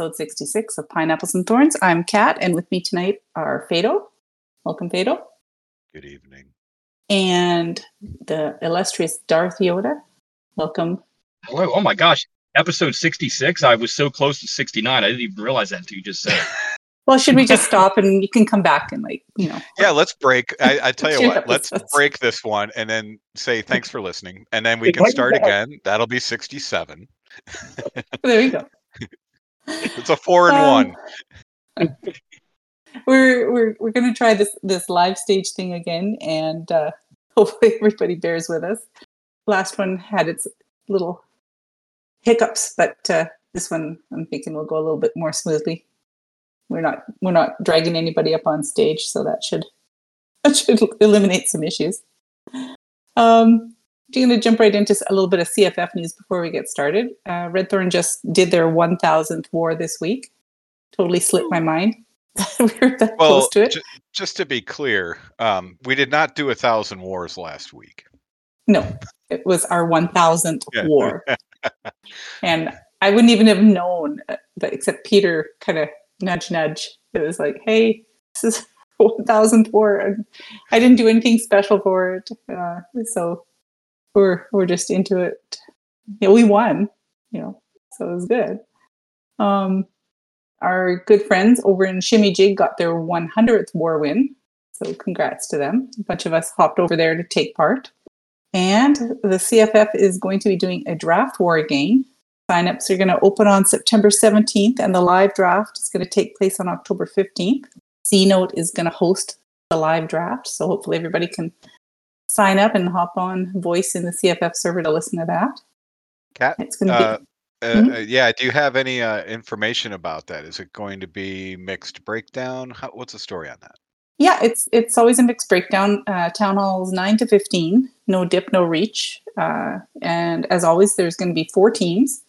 Welcome to episode 66 of Pineapples and Thorns. I'm Kat, and with me tonight are Fado. Welcome, Fado. Good evening. And the illustrious Darth Yoda. Welcome. Hello. Oh my gosh. Episode 66. I was so close to 69. I didn't even realize that until you just said it. Well, should we just stop and you can come back and like, you know. Yeah, let's break. I, I tell you Two what, let's break this one and then say thanks for listening. And then we can start again. That'll be 67. There you go. It's a four and Um, one. We're we're we're gonna try this this live stage thing again, and uh, hopefully everybody bears with us. Last one had its little hiccups, but uh, this one I'm thinking will go a little bit more smoothly. We're not we're not dragging anybody up on stage, so that should that should eliminate some issues. Um, I'm going to jump right into a little bit of CFF news before we get started. Uh, Red Thorn just did their 1,000th war this week. Totally slipped my mind. we were that Well, close to it. ju- just to be clear, um, we did not do a thousand wars last week. No, it was our 1000th war. and I wouldn't even have known, uh, but except Peter kind of nudge, nudge. It was like, hey, this is 1000th war. And I didn't do anything special for it. Uh, so we're, we're just into it. We won, you know, so it was good. Um, our good friends over in Shimmy Jig got their 100th war win. So congrats to them. A bunch of us hopped over there to take part. And the CFF is going to be doing a draft war again. Signups are going to open on September 17th, and the live draft is going to take place on October 15th. C Note is going to host the live draft, so hopefully everybody can sign up and hop on voice in the CFF server to listen to that. Kat, It's going to be uh, uh, Mhm. uh, yeah. Do you have any uh, information about that? Is it going to be mixed breakdown? How, what's the story on that? Yeah, it's it's always a mixed breakdown. Uh, town halls nine to fifteen, no dip, no reach, uh, and as always, there's going to be four teams.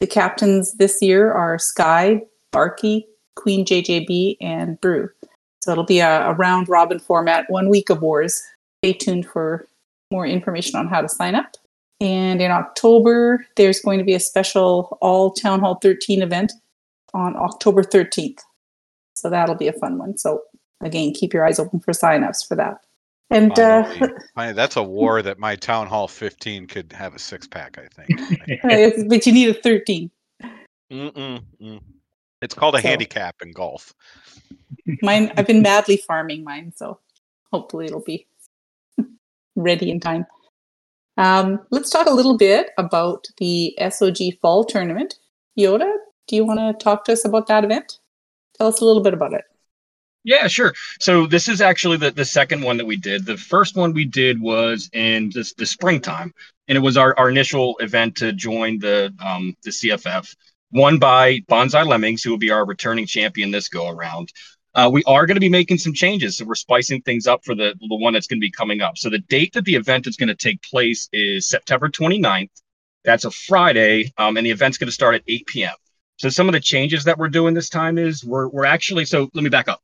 The captains this year are Sky, Barky, Queen JJB, and Brew. So it'll be a, a round robin format, one week of wars. Stay tuned for more information on how to sign up. And in October, there's going to be a special all Town Hall 13 event on October 13th. So that'll be a fun one. So again, keep your eyes open for signups for that. And uh, Finally. Finally, that's a war that my town hall 15 could have a six pack. I think. but you need a 13. Mm-mm, mm. It's called a So- handicap in golf. Mine, I've been madly farming mine, so hopefully it'll be ready in time. Um, let's talk a little bit about the SOG Fall Tournament. Yoda, do you want to talk to us about that event? Tell us a little bit about it. Yeah, sure. So this is actually the, the second one that we did. The first one we did was in this, the springtime, and it was our, our initial event to join the um, the CFF, won by Bonsai Lemmings, who will be our returning champion this go around. Uh, we are going to be making some changes, so we're spicing things up for the the one that's going to be coming up. So the date that the event is going to take place is September 29th. That's a Friday, um, and the event's going to start at 8 p.m. So some of the changes that we're doing this time is we're we're actually so let me back up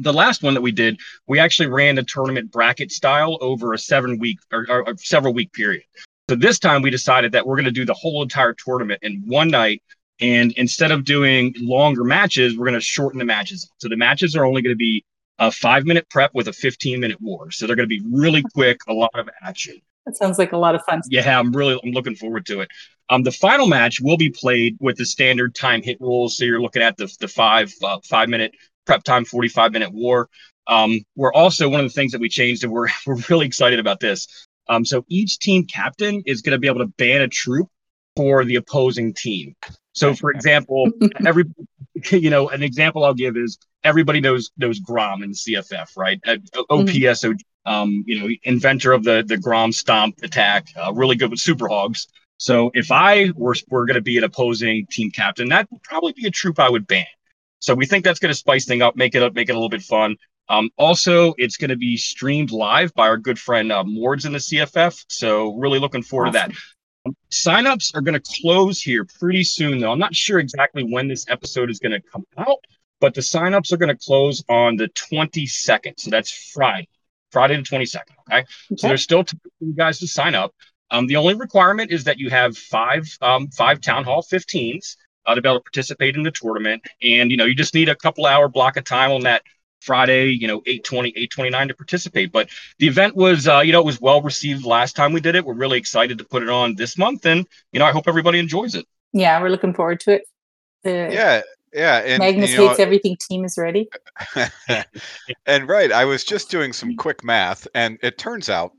the last one that we did, we actually ran the tournament bracket style over a seven week or, or, or several week period. So this time we decided that we're going to do the whole entire tournament in one night. And instead of doing longer matches, we're going to shorten the matches. So the matches are only going to be a five minute prep with a 15 minute war. So they're going to be really quick, a lot of action. That sounds like a lot of fun. Yeah, I'm really I'm looking forward to it. Um, the final match will be played with the standard time hit rules. So you're looking at the the five uh, five minute prep time, 45 minute war. Um, we're also one of the things that we changed, and we're we're really excited about this. Um, so each team captain is going to be able to ban a troop for the opposing team. So, for example, every you know an example I'll give is everybody knows knows Grom in CFF, right? Uh, OPSO, um, you know, inventor of the the Grom stomp attack, uh, really good with super hogs. So if I were were going to be an opposing team captain, that would probably be a troop I would ban. So we think that's going to spice thing up, make it up, make it a little bit fun. Um, also, it's going to be streamed live by our good friend uh, Mords in the CFF. So really looking forward to that. Signups are going to close here pretty soon, though. I'm not sure exactly when this episode is going to come out, but the signups are going to close on the 22nd. So that's Friday, Friday the 22nd. Okay. So there's still time for you guys to sign up. Um, the only requirement is that you have five um, five town hall 15s uh, to be able to participate in the tournament. And you know, you just need a couple hour block of time on that Friday, you know, 820, 829 to participate. But the event was, uh, you know, it was well received last time we did it. We're really excited to put it on this month. And, you know, I hope everybody enjoys it. Yeah, we're looking forward to it. The Yeah, yeah. And Magnus you know, hates everything team is ready. and right, I was just doing some quick math, and it turns out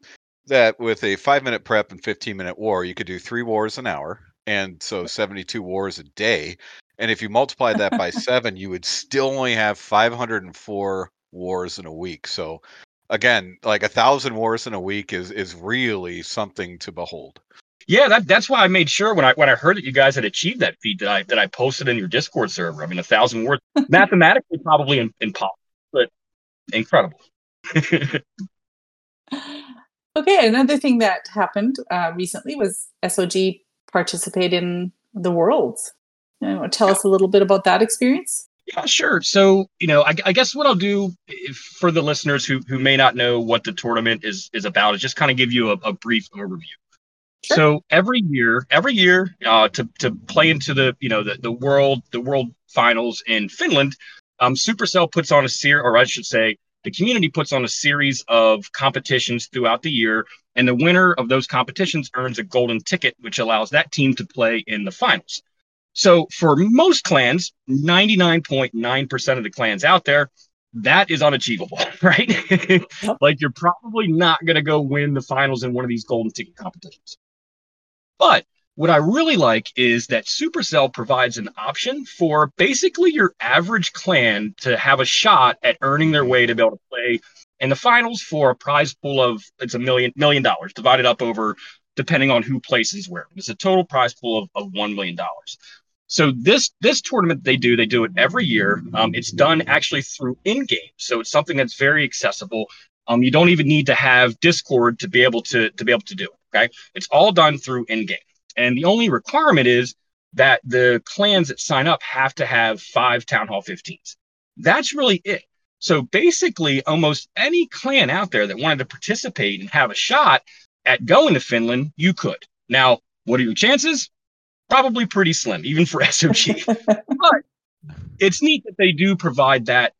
that with a five minute prep and 15 minute war, you could do three wars an hour. And so 72 wars a day. And if you multiply that by seven, you would still only have 504 wars in a week. So again, like a thousand wars in a week is is really something to behold. Yeah, that, that's why I made sure when I when I heard that you guys had achieved that feat that I that I posted in your Discord server. I mean, a thousand words, mathematically probably impossible, but incredible. Okay, another thing that happened uh, recently was SOG participate in the Worlds. Tell us a little bit about that experience. Yeah, sure. So, you know, I, I guess what I'll do if, for the listeners who who may not know what the tournament is is about is just kind of give you a, a brief overview. Sure. So every year, every year, uh, to to play into the you know the the world the world finals in Finland, um, Supercell puts on a series, or I should say, the community puts on a series of competitions throughout the year, and the winner of those competitions earns a golden ticket, which allows that team to play in the finals. So for most clans, 99.9% of the clans out there, that is unachievable, right? like you're probably not going to go win the finals in one of these golden ticket competitions. But what I really like is that Supercell provides an option for basically your average clan to have a shot at earning their way to be able to play in the finals for a prize pool of it's a million million dollars divided up over depending on who places where. It's a total prize pool of, of one million dollars. So this this tournament they do they do it every year. Um, it's done actually through in game, so it's something that's very accessible. Um, you don't even need to have Discord to be able to to be able to do it. Okay, it's all done through in game. And the only requirement is that the clans that sign up have to have five Town Hall 15s. That's really it. So basically, almost any clan out there that wanted to participate and have a shot at going to Finland, you could. Now, what are your chances? Probably pretty slim, even for SOG. but it's neat that they do provide that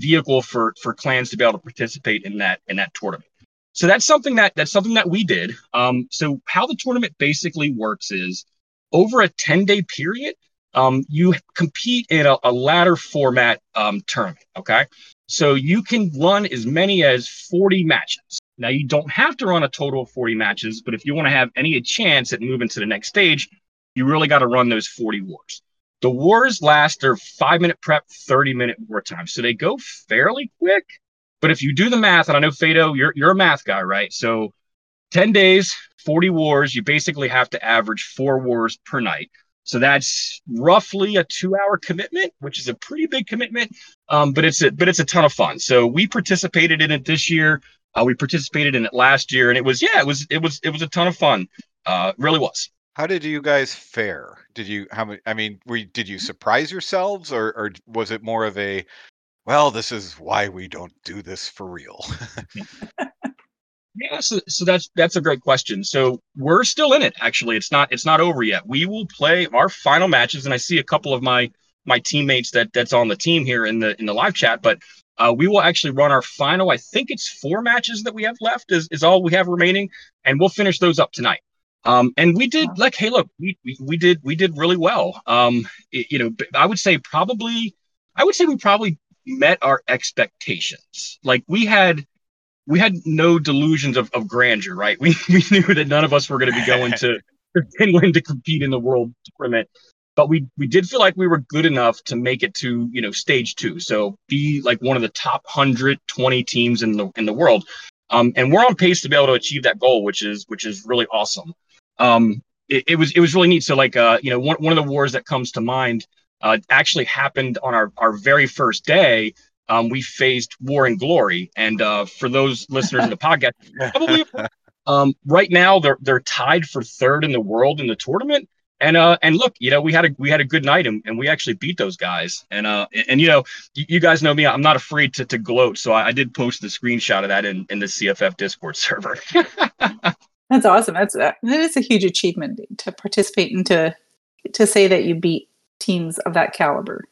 vehicle for for clans to be able to participate in that in that tournament. So that's something that that's something that we did. Um, so how the tournament basically works is over a 10 day period, um, you compete in a, a ladder format um, tournament. Okay. So you can run as many as 40 matches. Now you don't have to run a total of 40 matches, but if you want to have any chance at moving to the next stage, you really got to run those 40 wars. The wars last their five minute prep, 30 minute war time. So they go fairly quick. But if you do the math, and I know Fado, you're you're a math guy, right? So 10 days, 40 wars, you basically have to average four wars per night. So that's roughly a two-hour commitment, which is a pretty big commitment. Um, but it's a but it's a ton of fun. So we participated in it this year. Uh, we participated in it last year, and it was yeah, it was it was it was a ton of fun. Uh, really was. How did you guys fare? Did you how many? I mean, we did you surprise yourselves, or or was it more of a well, this is why we don't do this for real. yeah, so, so that's that's a great question. So we're still in it. Actually, it's not it's not over yet. We will play our final matches, and I see a couple of my my teammates that that's on the team here in the in the live chat. But uh, we will actually run our final. I think it's four matches that we have left is is all we have remaining, and we'll finish those up tonight. Um, and we did like, hey, look, we, we, we did we did really well. Um, it, you know, I would say probably, I would say we probably met our expectations. Like we had we had no delusions of, of grandeur, right? We we knew that none of us were going to be going to Finland to compete in the world tournament, but we we did feel like we were good enough to make it to you know stage two, so be like one of the top 120 teams in the in the world. Um, and we're on pace to be able to achieve that goal, which is which is really awesome. Um, it, it was it was really neat. So like uh, you know one one of the wars that comes to mind uh, actually happened on our, our very first day. Um, we faced War and Glory, and uh, for those listeners in the podcast, probably um, right now they're they're tied for third in the world in the tournament. And uh, and look, you know, we had a we had a good night, and, and we actually beat those guys. And uh, and, and you know, you, you, guys know me, I'm not afraid to, to gloat. So I, I did post the screenshot of that in, in the CFF Discord server. That's awesome. That's uh, that is a huge achievement to participate and to to say that you beat teams of that caliber.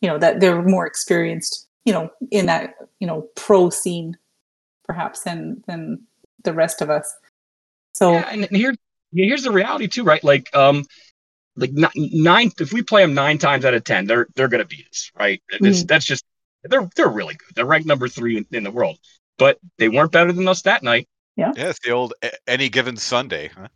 You know that they're more experienced. You know, in that you know pro scene, perhaps than than the rest of us. So yeah, and here here's the reality too, right? Like um like nine if we play them nine times out of ten, they're they're gonna beat us, right? Mm-hmm. That's just they're they're really good. They're ranked number three in, in, the world, but they weren't better than us that night. Yeah, yeah, it's the old any given Sunday. Huh?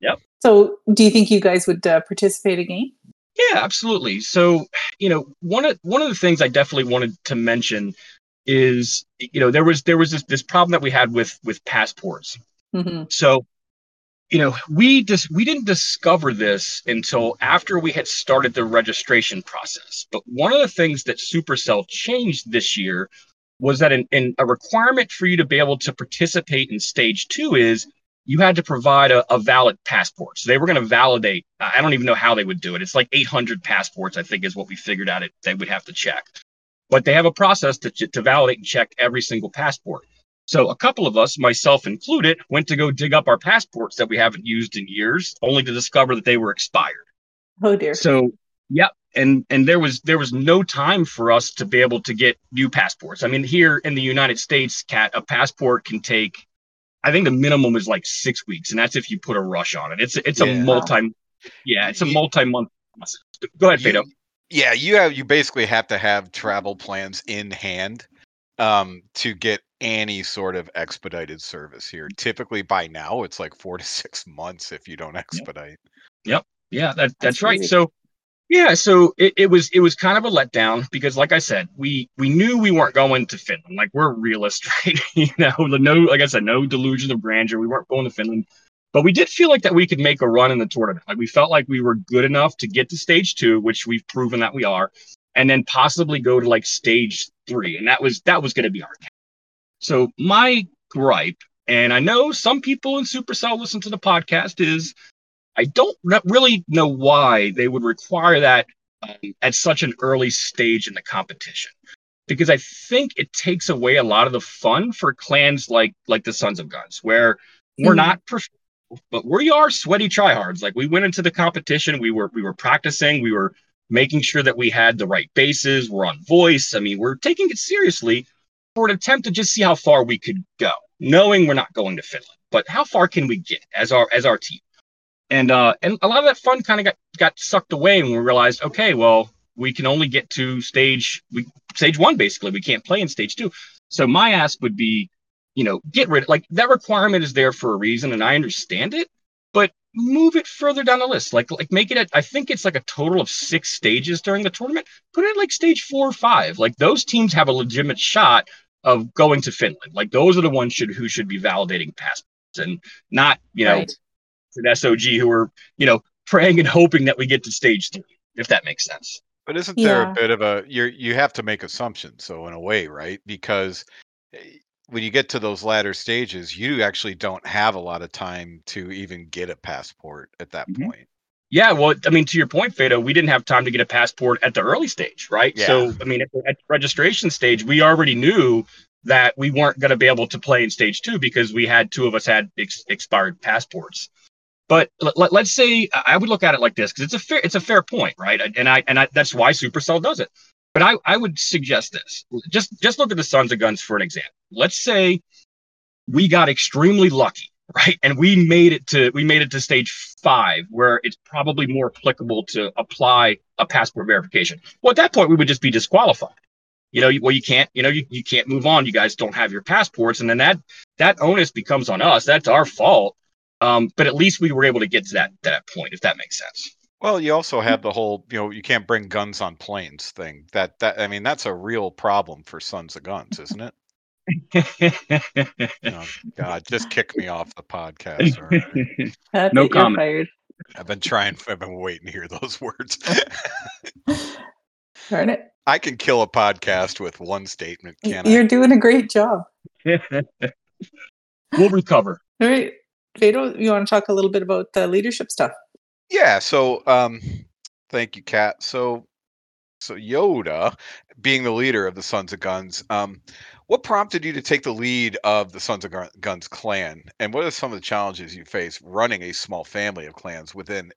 Yep. So, do you think you guys would uh, participate again? Yeah, absolutely. So, you know, one of one of the things I definitely wanted to mention is, you know, there was there was this this problem that we had with with passports. Mm-hmm. So you know we just we didn't discover this until after we had started the registration process. But one of the things that supercell changed this year was that in, in a requirement for you to be able to participate in stage two is you had to provide a, a valid passport. So they were going to validate i don't even know how they would do it. It's like 800 passports i think is what we figured out it they would have to check. But they have a process to, to validate and check every single passport so a couple of us, myself included, went to go dig up our passports that we haven't used in years, only to discover that they were expired. Oh dear. So yep. And and there was there was no time for us to be able to get new passports. I mean, here in the United States, Kat a passport can take I think the minimum is like six weeks, and that's if you put a rush on it. It's it's yeah. a multi yeah, it's a multi month Go ahead, Fado. Yeah, you have you basically have to have travel plans in hand um, to get any sort of expedited service here. Typically, by now, it's like four to six months if you don't expedite. Yep. Yeah, that, that's, that's right. So, yeah, so it, it was it was kind of a letdown because, like I said, we we knew we weren't going to Finland. Like we're realists, right? you know, no, like I said, no delusion of grandeur. We weren't going to Finland, but we did feel like that we could make a run in the tournament. Like we felt like we were good enough to get to stage two, which we've proven that we are, and then possibly go to like stage three, and that was that was going to be our. Cap. So my gripe, and I know some people in Supercell listen to the podcast, is I don't really know why they would require that um, at such an early stage in the competition, because I think it takes away a lot of the fun for clans like like the Sons of Guns, where we're mm-hmm. not. Prof- but we are sweaty tryhards. Like we went into the competition, we were we were practicing, we were making sure that we had the right bases, we're on voice. I mean, we're taking it seriously for an attempt to just see how far we could go, knowing we're not going to Finland. But how far can we get as our as our team? And uh, and a lot of that fun kind of got got sucked away when we realized, okay, well, we can only get to stage we stage one basically. We can't play in stage two. So my ask would be, you know, get rid like that requirement is there for a reason, and I understand it, but move it further down the list. Like like make it at I think it's like a total of six stages during the tournament. Put it like stage four or five. Like those teams have a legitimate shot of going to Finland. Like those are the ones should who should be validating passports and not, you know, right. an SOG who are, you know, praying and hoping that we get to stage three, if that makes sense. But isn't there yeah. a bit of a you you have to make assumptions, so in a way, right? Because eh, when you get to those latter stages, you actually don't have a lot of time to even get a passport at that mm-hmm. point. Yeah, well, I mean, to your point, Fado, we didn't have time to get a passport at the early stage, right? Yeah. So, I mean, at at registration stage, we already knew that we weren't going to be able to play in stage two because we had two of us had ex- expired passports. But let, us say I would look at it like this because it's a fair it's a fair point, right? And I and I, that's why Supercell does it. But I, I would suggest this. Just just look at the Sons of Guns for an example. Let's say we got extremely lucky, right? And we made it to we made it to stage five, where it's probably more applicable to apply a passport verification. Well, at that point, we would just be disqualified. You know, well, you can't, you know, you, you can't move on. You guys don't have your passports, and then that that onus becomes on us. That's our fault. Um, but at least we were able to get to that that point, if that makes sense. Well, you also hmm. have the whole, you know, you can't bring guns on planes thing. That that I mean, that's a real problem for Sons of Guns, isn't it? oh, God, just kick me off the podcast. Right. no comment. I've been trying. I've been waiting to hear those words. Darn it! I can kill a podcast with one statement. Can You're I? doing a great job. we'll recover. All right, Fado, you want to talk a little bit about the leadership stuff? Yeah. So, um, thank you, Kat. So, so Yoda, being the leader of the Sons of Guns, um, what prompted you to take the lead of the Sons of Guns clan, and what are some of the challenges you face running a small family of clans within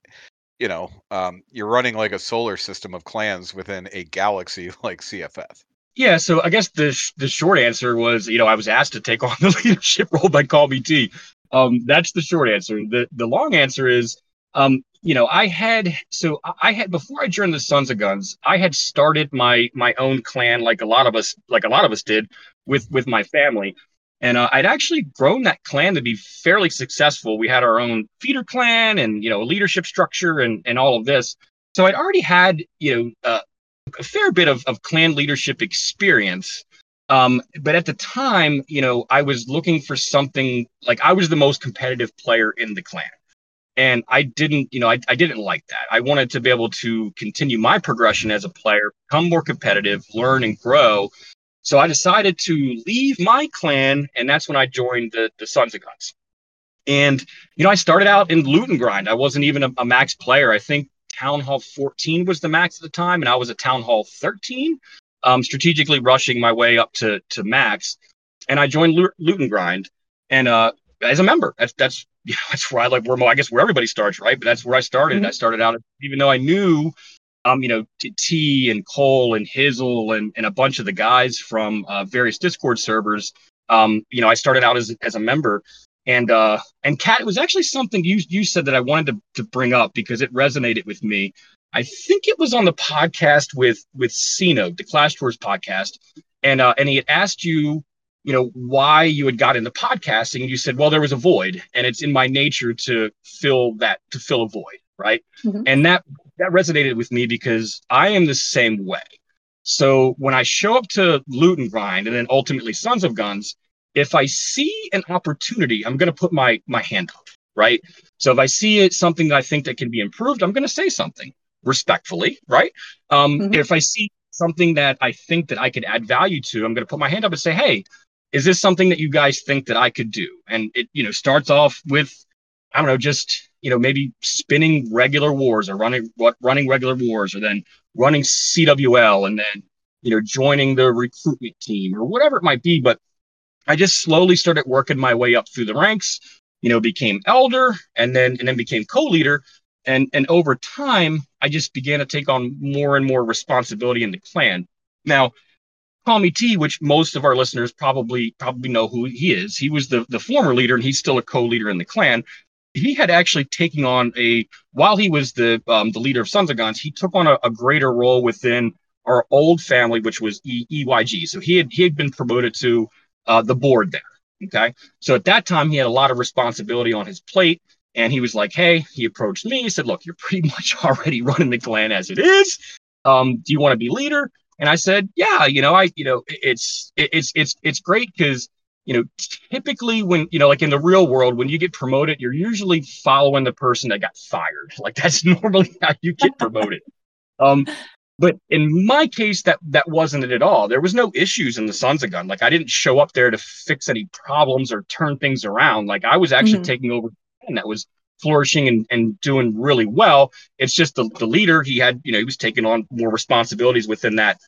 you know, um, you're running like a solar system of clans within a galaxy like CFF. Yeah, so I guess the sh- the short answer was, you know, I was asked to take on the leadership role by Call Me T. Um, that's the short answer. The the long answer is, um, you know, I had so I had before I joined the Sons of Guns, I had started my my own clan, like a lot of us, like a lot of us did, with with my family, and uh, I'd actually grown that clan to be fairly successful. We had our own feeder clan, and you know, leadership structure, and and all of this. So I'd already had you know uh, a fair bit of of clan leadership experience. Um, but at the time, you know, I was looking for something like I was the most competitive player in the clan. And I didn't, you know, I, I didn't like that. I wanted to be able to continue my progression as a player, become more competitive, learn and grow. So I decided to leave my clan, and that's when I joined the, the Sons of Guns. And, you know, I started out in loot and grind. I wasn't even a, a max player. I think Town Hall 14 was the max at the time, and I was at Town Hall 13, um, strategically rushing my way up to, to max. And I joined loot, loot and grind. And uh, as a member. That's that's you know, that's where I like where I guess where everybody starts, right? But that's where I started. Mm-hmm. I started out even though I knew um, you know, T and Cole and Hizzle and, and a bunch of the guys from uh, various Discord servers. Um, you know, I started out as, as a member and uh and Kat, it was actually something you you said that I wanted to, to bring up because it resonated with me. I think it was on the podcast with with Sino, the Clash Tours podcast, and uh, and he had asked you you know why you had got into podcasting and you said well there was a void and it's in my nature to fill that to fill a void right mm-hmm. and that that resonated with me because i am the same way so when i show up to loot and grind and then ultimately sons of guns if i see an opportunity i'm going to put my my hand up right so if i see it something that i think that can be improved i'm going to say something respectfully right um, mm-hmm. if i see something that i think that i could add value to i'm going to put my hand up and say hey is this something that you guys think that I could do? And it, you know, starts off with, I don't know, just, you know, maybe spinning regular wars or running what running regular wars or then running CWL and then, you know, joining the recruitment team or whatever it might be. But I just slowly started working my way up through the ranks, you know, became elder and then and then became co-leader. And and over time, I just began to take on more and more responsibility in the clan. Now, Call Me T, which most of our listeners probably probably know who he is. He was the the former leader, and he's still a co-leader in the clan. He had actually taken on a while he was the um, the leader of Sons of Guns. He took on a, a greater role within our old family, which was e- EYG. So he had he had been promoted to uh, the board there. Okay, so at that time he had a lot of responsibility on his plate, and he was like, "Hey," he approached me. He said, "Look, you're pretty much already running the clan as it is. Um, do you want to be leader?" And I said, yeah, you know, I, you know, it's, it's, it's, it's great because, you know, typically when, you know, like in the real world, when you get promoted, you're usually following the person that got fired. Like that's normally how you get promoted. um, but in my case, that that wasn't it at all. There was no issues in the Sons of Gun. Like I didn't show up there to fix any problems or turn things around. Like I was actually mm-hmm. taking over, and that was flourishing and, and doing really well. It's just the, the leader, he had, you know, he was taking on more responsibilities within that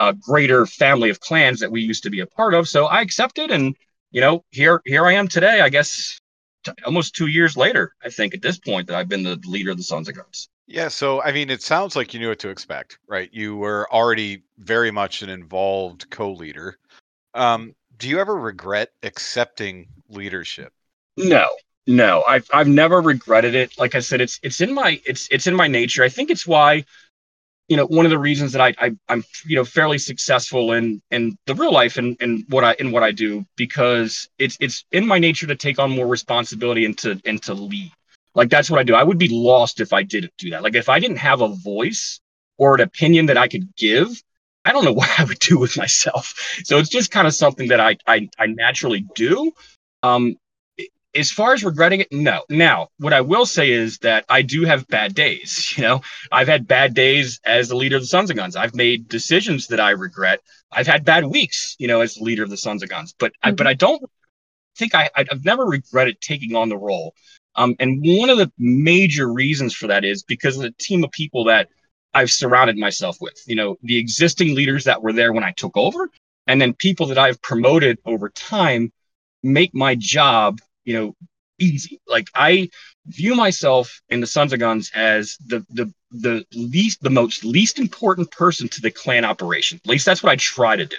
uh, greater family of clans that we used to be a part of. So I accepted and, you know, here, here I am today, I guess t- almost two years later, I think at this point that I've been the leader of the Sons of Guns. Yeah, so I mean, it sounds like you knew what to expect, right? You were already very much an involved co-leader. Um, do you ever regret accepting leadership? No, no, I've I've never regretted it. Like I said, it's it's in my it's it's in my nature. I think it's why, you know, one of the reasons that I, I I'm you know fairly successful in in the real life and and what I in what I do because it's it's in my nature to take on more responsibility and to and to lead. Like that's what I do. I would be lost if I didn't do that. Like if I didn't have a voice or an opinion that I could give, I don't know what I would do with myself. So it's just kind of something that I I, I naturally do. Um, as far as regretting it, no. Now, what I will say is that I do have bad days. You know, I've had bad days as the leader of the Sons of Guns. I've made decisions that I regret. I've had bad weeks, you know, as the leader of the Sons of Guns. But mm-hmm. I, but I don't think I I've never regretted taking on the role. Um, and one of the major reasons for that is because of the team of people that I've surrounded myself with. You know, the existing leaders that were there when I took over, and then people that I've promoted over time make my job you know, easy. Like I view myself in the Sons of Guns as the the the least the most least important person to the clan operation. At least that's what I try to do.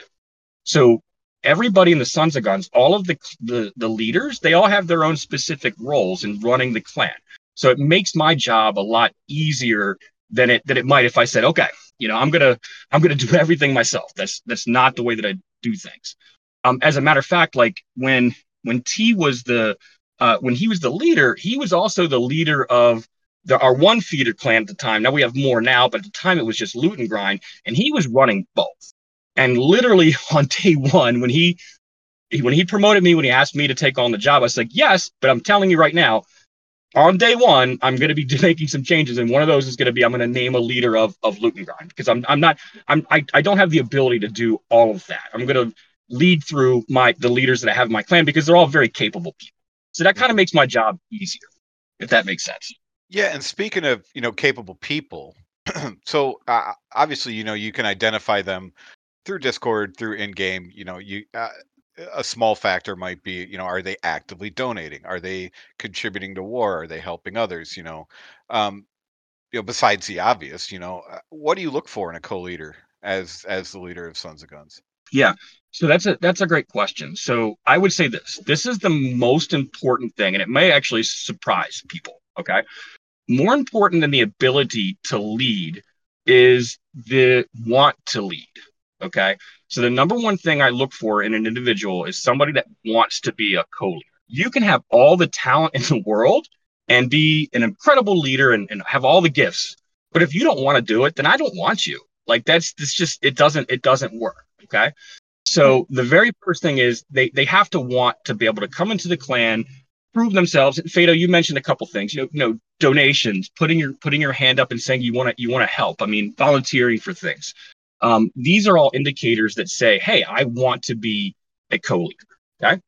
So everybody in the Sons of Guns, all of the the, the leaders, they all have their own specific roles in running the clan. So it makes my job a lot easier than it than it might if I said, okay, you know, I'm gonna I'm gonna do everything myself. That's that's not the way that I do things. Um, as a matter of fact, like when when T was the uh, when he was the leader, he was also the leader of the, our one feeder clan at the time. Now we have more now, but at the time it was just loot and grind, and he was running both. And literally on day one, when he when he promoted me, when he asked me to take on the job, I was like, yes, but I'm telling you right now, on day one, I'm going to be making some changes, and one of those is going to be I'm going to name a leader of of and grind because I'm I'm not I'm I, I don't have the ability to do all of that. I'm going to lead through my the leaders that I have in my clan because they're all very capable people. So that kind of makes my job easier, if that makes sense. Yeah, and speaking of you know capable people, so uh, obviously you know you can identify them through Discord, through in game. You know, you uh, a small factor might be you know are they actively donating? Are they contributing to war? Are they helping others? You know, um, you know besides the obvious, you know, uh, what do you look for in a co-leader as as the leader of Sons of Guns? Yeah. So that's a that's a great question. So I would say this. This is the most important thing, and it may actually surprise people. Okay. More important than the ability to lead is the want to lead. Okay. So the number one thing I look for in an individual is somebody that wants to be a co-leader. You can have all the talent in the world and be an incredible leader and, and have all the gifts. But if you don't want to do it, then I don't want you. Like that's this just it doesn't it doesn't work. Okay. So the very first thing is they they have to want to be able to come into the clan, prove themselves. Fado, you mentioned a couple things. You know, you know, donations, putting your putting your hand up and saying you want to you want to help. I mean, volunteering for things. Um, these are all indicators that say, hey, I want to be a co-leader. Okay.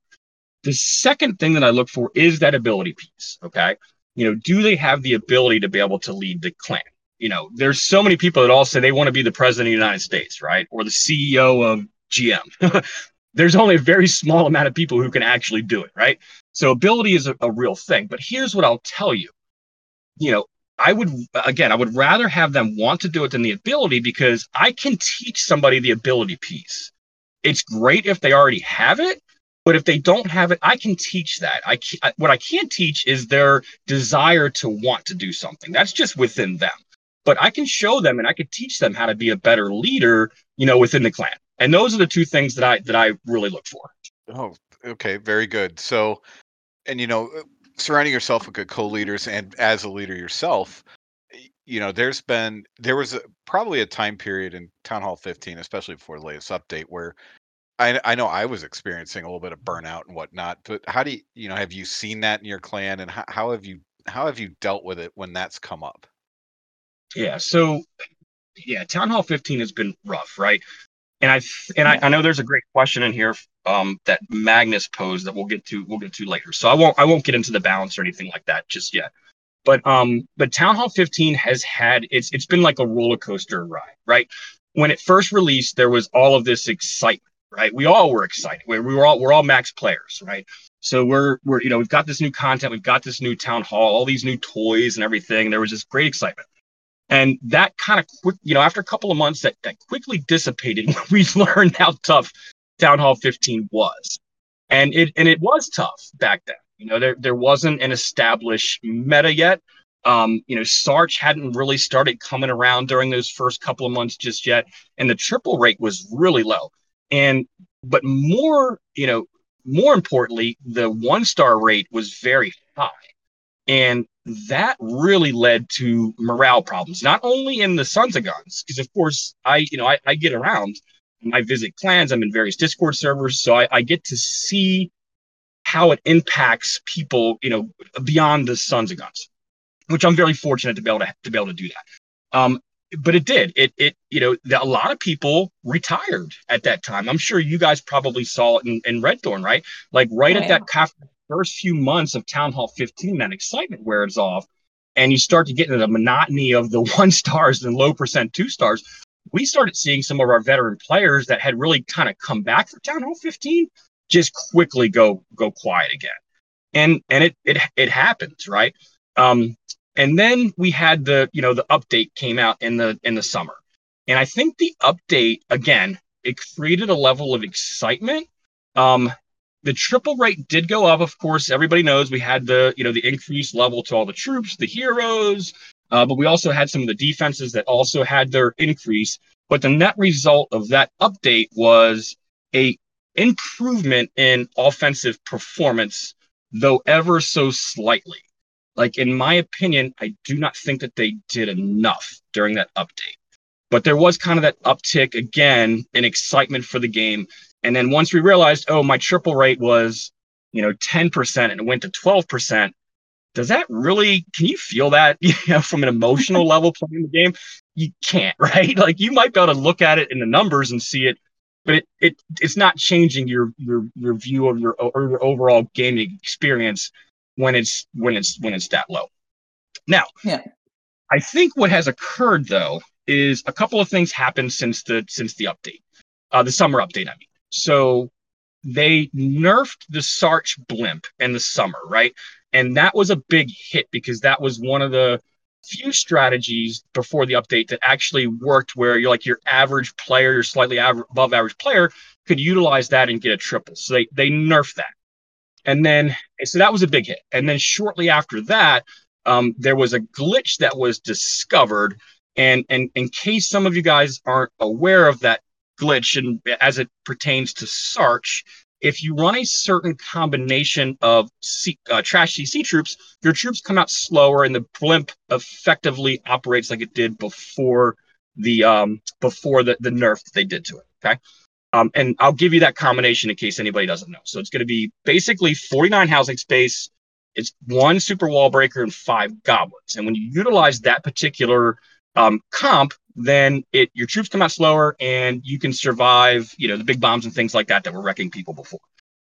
The second thing that I look for is that ability piece. Okay. You know, do they have the ability to be able to lead the clan? You know, there's so many people that all say they want to be the president of the United States, right? Or the CEO of GM. there's only a very small amount of people who can actually do it, right? So ability is a, a real thing. But here's what I'll tell you. You know, I would again, I would rather have them want to do it than the ability because I can teach somebody the ability piece. It's great if they already have it, but if they don't have it, I can teach that. I what I can't teach is their desire to want to do something. That's just within them but I can show them and I can teach them how to be a better leader, you know, within the clan. And those are the two things that I that I really look for. Oh, okay, very good. So, and you know, uh, surrounding yourself with good co-leaders and as a leader yourself, you know, there's been there was a, probably a time period in Town Hall 15, especially before the latest update, where I, I know I was experiencing a little bit of burnout and whatnot. But how do you, you know, have you seen that in your clan, and how, how have you how have you dealt with it when that's come up? Yeah. So, yeah, Town Hall 15 has been rough, right? And I and I, I know there's a great question in here um, that Magnus posed that we'll get to we'll get to later. So I won't I won't get into the balance or anything like that just yet. But um, but Town Hall 15 has had it's it's been like a roller coaster ride, right? When it first released, there was all of this excitement, right? We all were excited. We, we were all we're all max players, right? So we're we're you know we've got this new content, we've got this new town hall, all these new toys and everything. There was this great excitement. And that kind of quick, you know, after a couple of months, that, that quickly dissipated when we learned how tough Town Hall 15 was. And it and it was tough back then. You know, there there wasn't an established meta yet. Um, you know, Sarch hadn't really started coming around during those first couple of months just yet, and the triple rate was really low. And but more, you know, more importantly, the one star rate was very high. And that really led to morale problems, not only in the Sons of Guns, because of course I, you know, I, I, get around, I visit clans, I'm in various Discord servers, so I, I, get to see how it impacts people, you know, beyond the Sons of Guns, which I'm very fortunate to be able to to be able to do that. Um, but it did. It it you know a lot of people retired at that time. I'm sure you guys probably saw it in, in Red Thorn, right? Like right oh, at yeah. that first few months of Town Hall 15, that excitement wears off, and you start to get into the monotony of the one stars and low percent two stars. We started seeing some of our veteran players that had really kind of come back for Town Hall 15 just quickly go go quiet again. and and it it it happens, right? Um, and then we had the you know the update came out in the in the summer, and I think the update again it created a level of excitement. Um, the triple rate did go up, of course. Everybody knows we had the you know the increased level to all the troops, the heroes, uh, but we also had some of the defenses that also had their increase. But the net result of that update was a improvement in offensive performance, though ever so slightly. Like in my opinion, I do not think that they did enough during that update. But there was kind of that uptick again in excitement for the game. And then once we realized, oh, my triple rate was, you know, 10% and it went to 12%, does that really can you feel that you know from an emotional level playing the game? You can't right? Like you might be able to look at it in the numbers and see it but it, it it's not changing your your your view of your or your overall gaming experience when it's when it's when it's that low. Now yeah. I think what has occurred though is a couple of things happened since the since the update uh the summer update i mean so they nerfed the sarch blimp in the summer right and that was a big hit because that was one of the few strategies before the update that actually worked where you're like your average player, your slightly above average player could utilize that and get a triple. So they, they nerfed that. And then, so that was a big hit. And then shortly after that, um, there was a glitch that was discovered. And, and in case some of you guys aren't aware of that glitch and as it pertains to Sarch, if you run a certain combination of C, uh, trash CC troops, your troops come out slower, and the blimp effectively operates like it did before the um, before the the nerf that they did to it. Okay, um, and I'll give you that combination in case anybody doesn't know. So it's going to be basically 49 housing space. It's one super wall breaker and five goblins. And when you utilize that particular um, comp, then it your troops come out slower and you can survive, you know, the big bombs and things like that that were wrecking people before.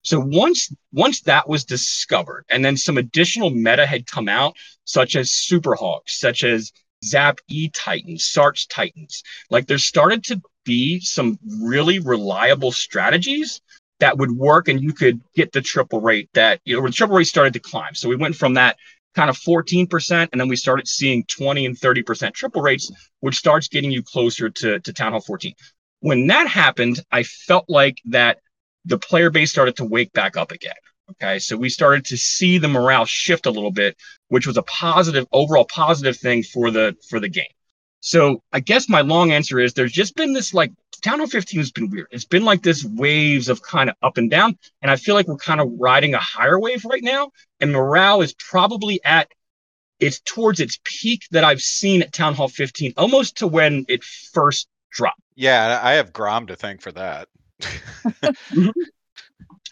So once once that was discovered, and then some additional meta had come out, such as Super Hogs, such as Zap E Titans, Sarch Titans, like there started to be some really reliable strategies that would work, and you could get the triple rate that you know the triple rate started to climb. So we went from that kind of 14%, and then we started seeing 20 and 30% triple rates, which starts getting you closer to, to Town Hall 14. When that happened, I felt like that the player base started to wake back up again. Okay, so we started to see the morale shift a little bit, which was a positive, overall positive thing for the for the game. So I guess my long answer is there's just been this like Town Hall 15 has been weird. It's been like this waves of kind of up and down. And I feel like we're kind of riding a higher wave right now. And morale is probably at it's towards its peak that I've seen at Town Hall 15, almost to when it first dropped. Yeah, I have Grom to thank for that. mm-hmm.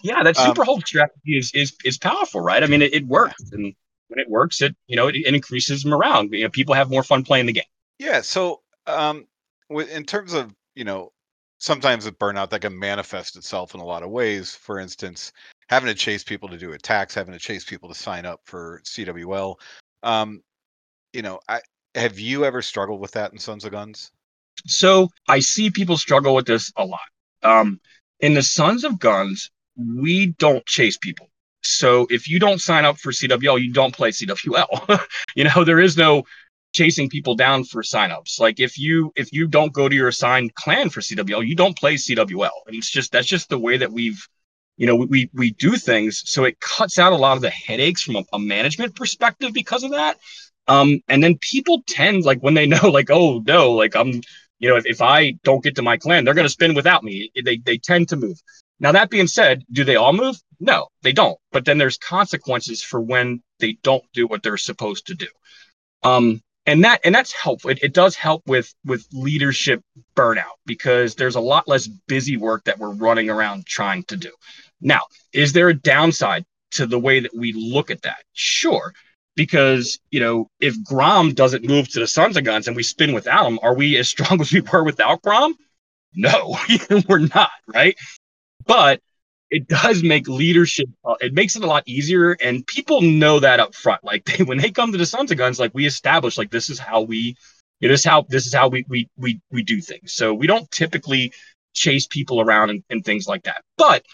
Yeah, that super um, strategy is, is is powerful, right? I mean, it, it works, and when it works, it you know it, it increases morale. You know, people have more fun playing the game. Yeah. So, um, with in terms of you know, sometimes with burnout that can manifest itself in a lot of ways. For instance, having to chase people to do attacks, having to chase people to sign up for CWL. Um, you know, I have you ever struggled with that in Sons of Guns? So I see people struggle with this a lot. Um, in the Sons of Guns, we don't chase people. So if you don't sign up for CWL, you don't play CWL. you know, there is no chasing people down for signups. Like if you if you don't go to your assigned clan for CWL, you don't play CWL. And it's just that's just the way that we've you know we we do things. So it cuts out a lot of the headaches from a, a management perspective because of that. Um, and then people tend like when they know like oh no like I'm you know if, if I don't get to my clan they're gonna spin without me. They they tend to move. Now that being said, do they all move? No, they don't. But then there's consequences for when they don't do what they're supposed to do. Um, and that and that's helpful. It, it does help with with leadership burnout because there's a lot less busy work that we're running around trying to do. Now is there a downside to the way that we look at that? Sure. Because you know if grom doesn't move to the sons of guns and we spin without him are we as strong as we were without grom? No we're not right? But it does make leadership uh, it makes it a lot easier and people know that up front. Like they when they come to the sons of guns like we establish like this is how we you know, this is how this is how we we we, we do things. So we don't typically chase people around and, and things like that. But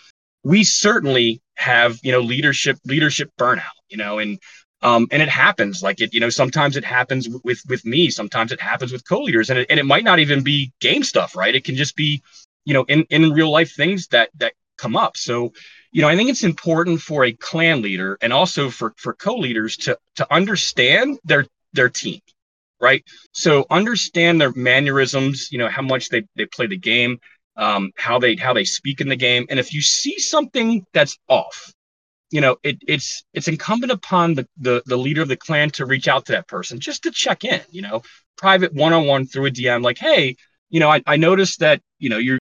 we certainly have you know leadership leadership burnout you know and um, and it happens. Like it you know sometimes it happens with with me. Sometimes it happens with co-leaders and it, and it might not even be game stuff right? It can just be you know in in real life things that that come up. So you know i think it's important for a clan leader and also for for co-leaders to to understand their their team right? So understand their mannerisms you know how much they they play the game um, how they how they speak in the game. And if you see something that's off you know it, it's it's incumbent upon the, the the leader of the clan to reach out to that person just to check in you know private one-on-one through a dm like hey you know i, I noticed that you know you're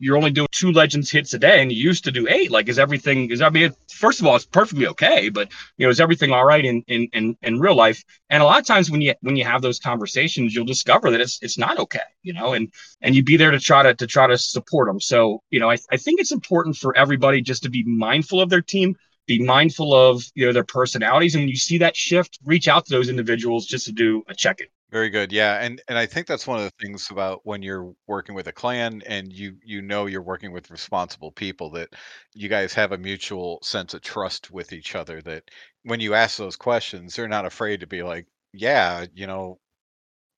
you're only doing two legends hits a day and you used to do eight. Like is everything is i mean first of all it's perfectly okay but you know is everything all right in in in, in real life? And a lot of times when you when you have those conversations you'll discover that it's it's not okay you know and and you'd be there to try to to try to support them so you know i, I think it's important for everybody just to be mindful of their team be mindful of you know their personalities and when you see that shift reach out to those individuals just to do a check-in very good. Yeah, and and I think that's one of the things about when you're working with a clan and you you know you're working with responsible people that you guys have a mutual sense of trust with each other that when you ask those questions, they're not afraid to be like, "Yeah, you know,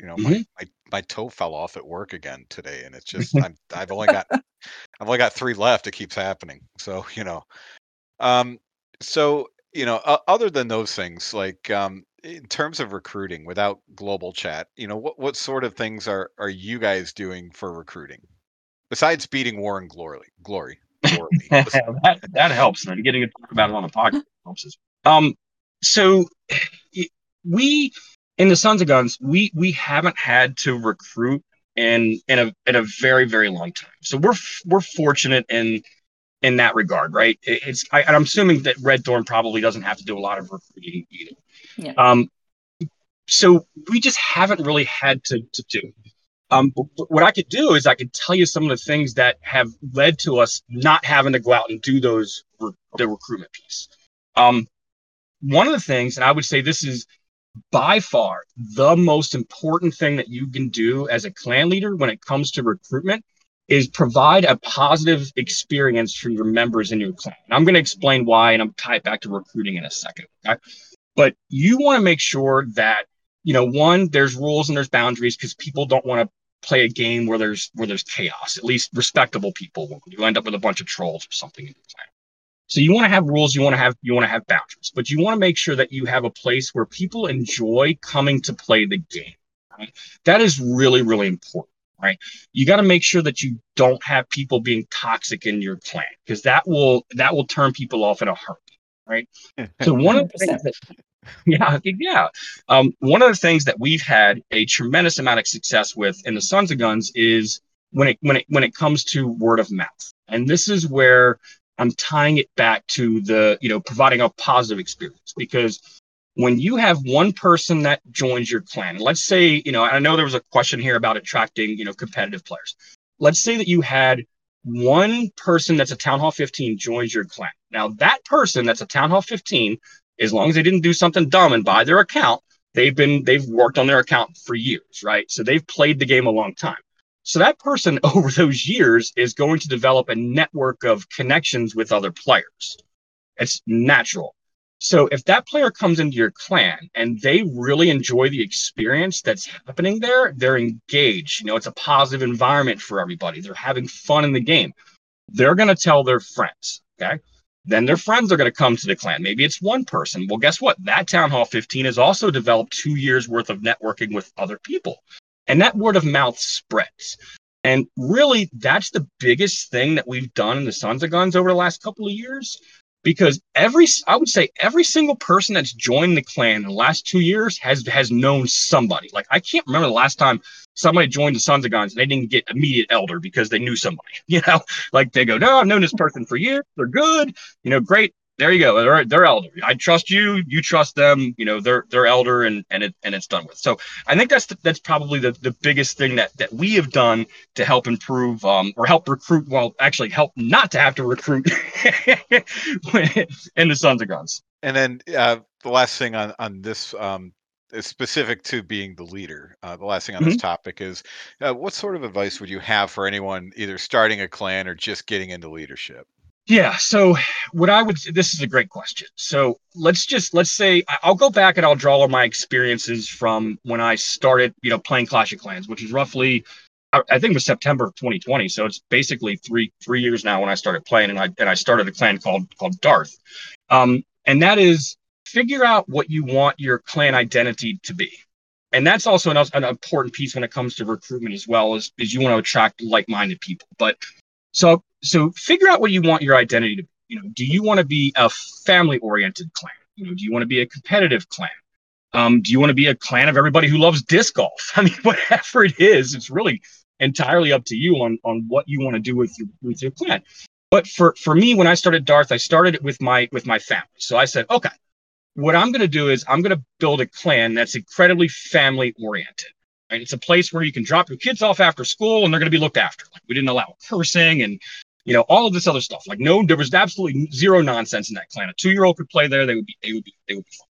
you know, my Mhm. my, my toe fell off at work again today and it's just I'm I've only got I've only got 3 left. It keeps happening." So, you know, um so, you know, o- other than those things, like um, in terms of recruiting without global chat, you know, what what sort of things are are you guys doing for recruiting besides beating War and Glory? Glory, glory. That, that helps and getting to talk about it on the podcast helps as um so we in the sons of guns we we haven't had to recruit in in a in a very very long time so we're we're fortunate in in that regard right It- it's I, i'm assuming that red thorn probably doesn't have to do a lot of recruiting either Yeah. um so we just haven't really had to to do. Um, what I could do is I could tell you some of the things that have led to us not having to go out and do those re- the recruitment piece. Um, one of the things, and I would say this is by far the most important thing that you can do as a clan leader when it comes to recruitment is provide a positive experience for your members in your clan. And I'm going to explain why, and I'm tied back to recruiting in a second. Okay? But you want to make sure that you know one there's rules and there's boundaries because people don't want to play a game where there's where there's chaos. At least respectable people won't. You end up with a bunch of trolls or something in your clan. So you want to have rules, you want to have you want to have boundaries, but you want to make sure that you have a place where people enjoy coming to play the game. Right? That is really really important, right? You got to make sure that you don't have people being toxic in your clan because that will that will turn people off in a heartbeat, right? So one of the things that yeah, yeah. Um, one of the things that we've had a tremendous amount of success with in the Sons of Guns is when it when it when it comes to word of mouth, and this is where I'm tying it back to the you know providing a positive experience because when you have one person that joins your clan, let's say you know I know there was a question here about attracting you know competitive players. Let's say that you had one person that's a Town Hall 15 joins your clan. Now that person that's a Town Hall 15 as long as they didn't do something dumb and buy their account, they've been they've worked on their account for years, right? So they've played the game a long time. So that person over those years is going to develop a network of connections with other players. It's natural. So if that player comes into your clan and they really enjoy the experience that's happening there, they're engaged. You know, it's a positive environment for everybody. They're having fun in the game. They're going to tell their friends. Okay. Then their friends are going to come to the clan. Maybe it's one person. Well, guess what? That Town Hall 15 has also developed two years worth of networking with other people. And that word of mouth spreads. And really, that's the biggest thing that we've done in the Sons of Guns over the last couple of years. Because every, I would say, every single person that's joined the clan in the last two years has has known somebody. Like I can't remember the last time somebody joined the Sons of Guns and they didn't get immediate elder because they knew somebody. You know, like they go, no, I've known this person for years. They're good. You know, great. There you go. They're, they're elder. I trust you. You trust them. You know, they're they're elder, and and it and it's done with. So I think that's the, that's probably the, the biggest thing that that we have done to help improve um, or help recruit. Well, actually, help not to have to recruit in the Sons of Guns. And then uh, the last thing on on this um, is specific to being the leader. Uh, the last thing on this topic is, uh, what sort of advice would you have for anyone either starting a clan or just getting into leadership? Yeah. So what I would this is a great question. So let's just let's say I'll go back and I'll draw all my experiences from when I started, you know, playing Clash of Clans, which is roughly I think it was September of 2020. So it's basically three three years now when I started playing, and I and I started a clan called called Darth, um, and that is figure out what you want your clan identity to be, and that's also an, an important piece when it comes to recruitment as well. Is is you want to attract like minded people, but so so figure out what you want your identity to be. You know, do you want to be a family oriented clan? You know, do you want to be a competitive clan? Um, do you want to be a clan of everybody who loves disc golf? I mean, whatever it is, it's really entirely up to you on on what you want to do with your with your clan. But for for me, when I started Darth, I started it with my with my family. So I said, okay, what I'm going to do is I'm going to build a clan that's incredibly family oriented. Right? It's a place where you can drop your kids off after school and they're going to be looked after. Like we didn't allow cursing and you know all of this other stuff. Like no, there was absolutely zero nonsense in that clan. A two year old could play there. They would be they would be they would be fine.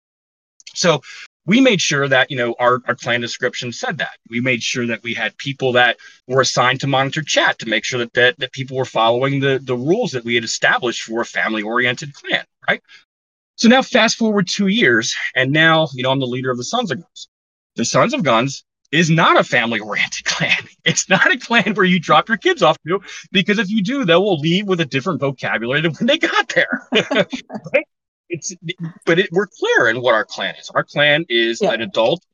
So we made sure that you know our, our clan description said that we made sure that we had people that were assigned to monitor chat to make sure that that, that people were following the the rules that we had established for a family oriented clan right so now fast forward two years and now you know i'm the leader of the sons of guns the sons of guns is not a family oriented clan it's not a clan where you drop your kids off to because if you do they will leave with a different vocabulary than when they got there right it's but it, we're clear in what our clan is. Our clan is yeah. an adult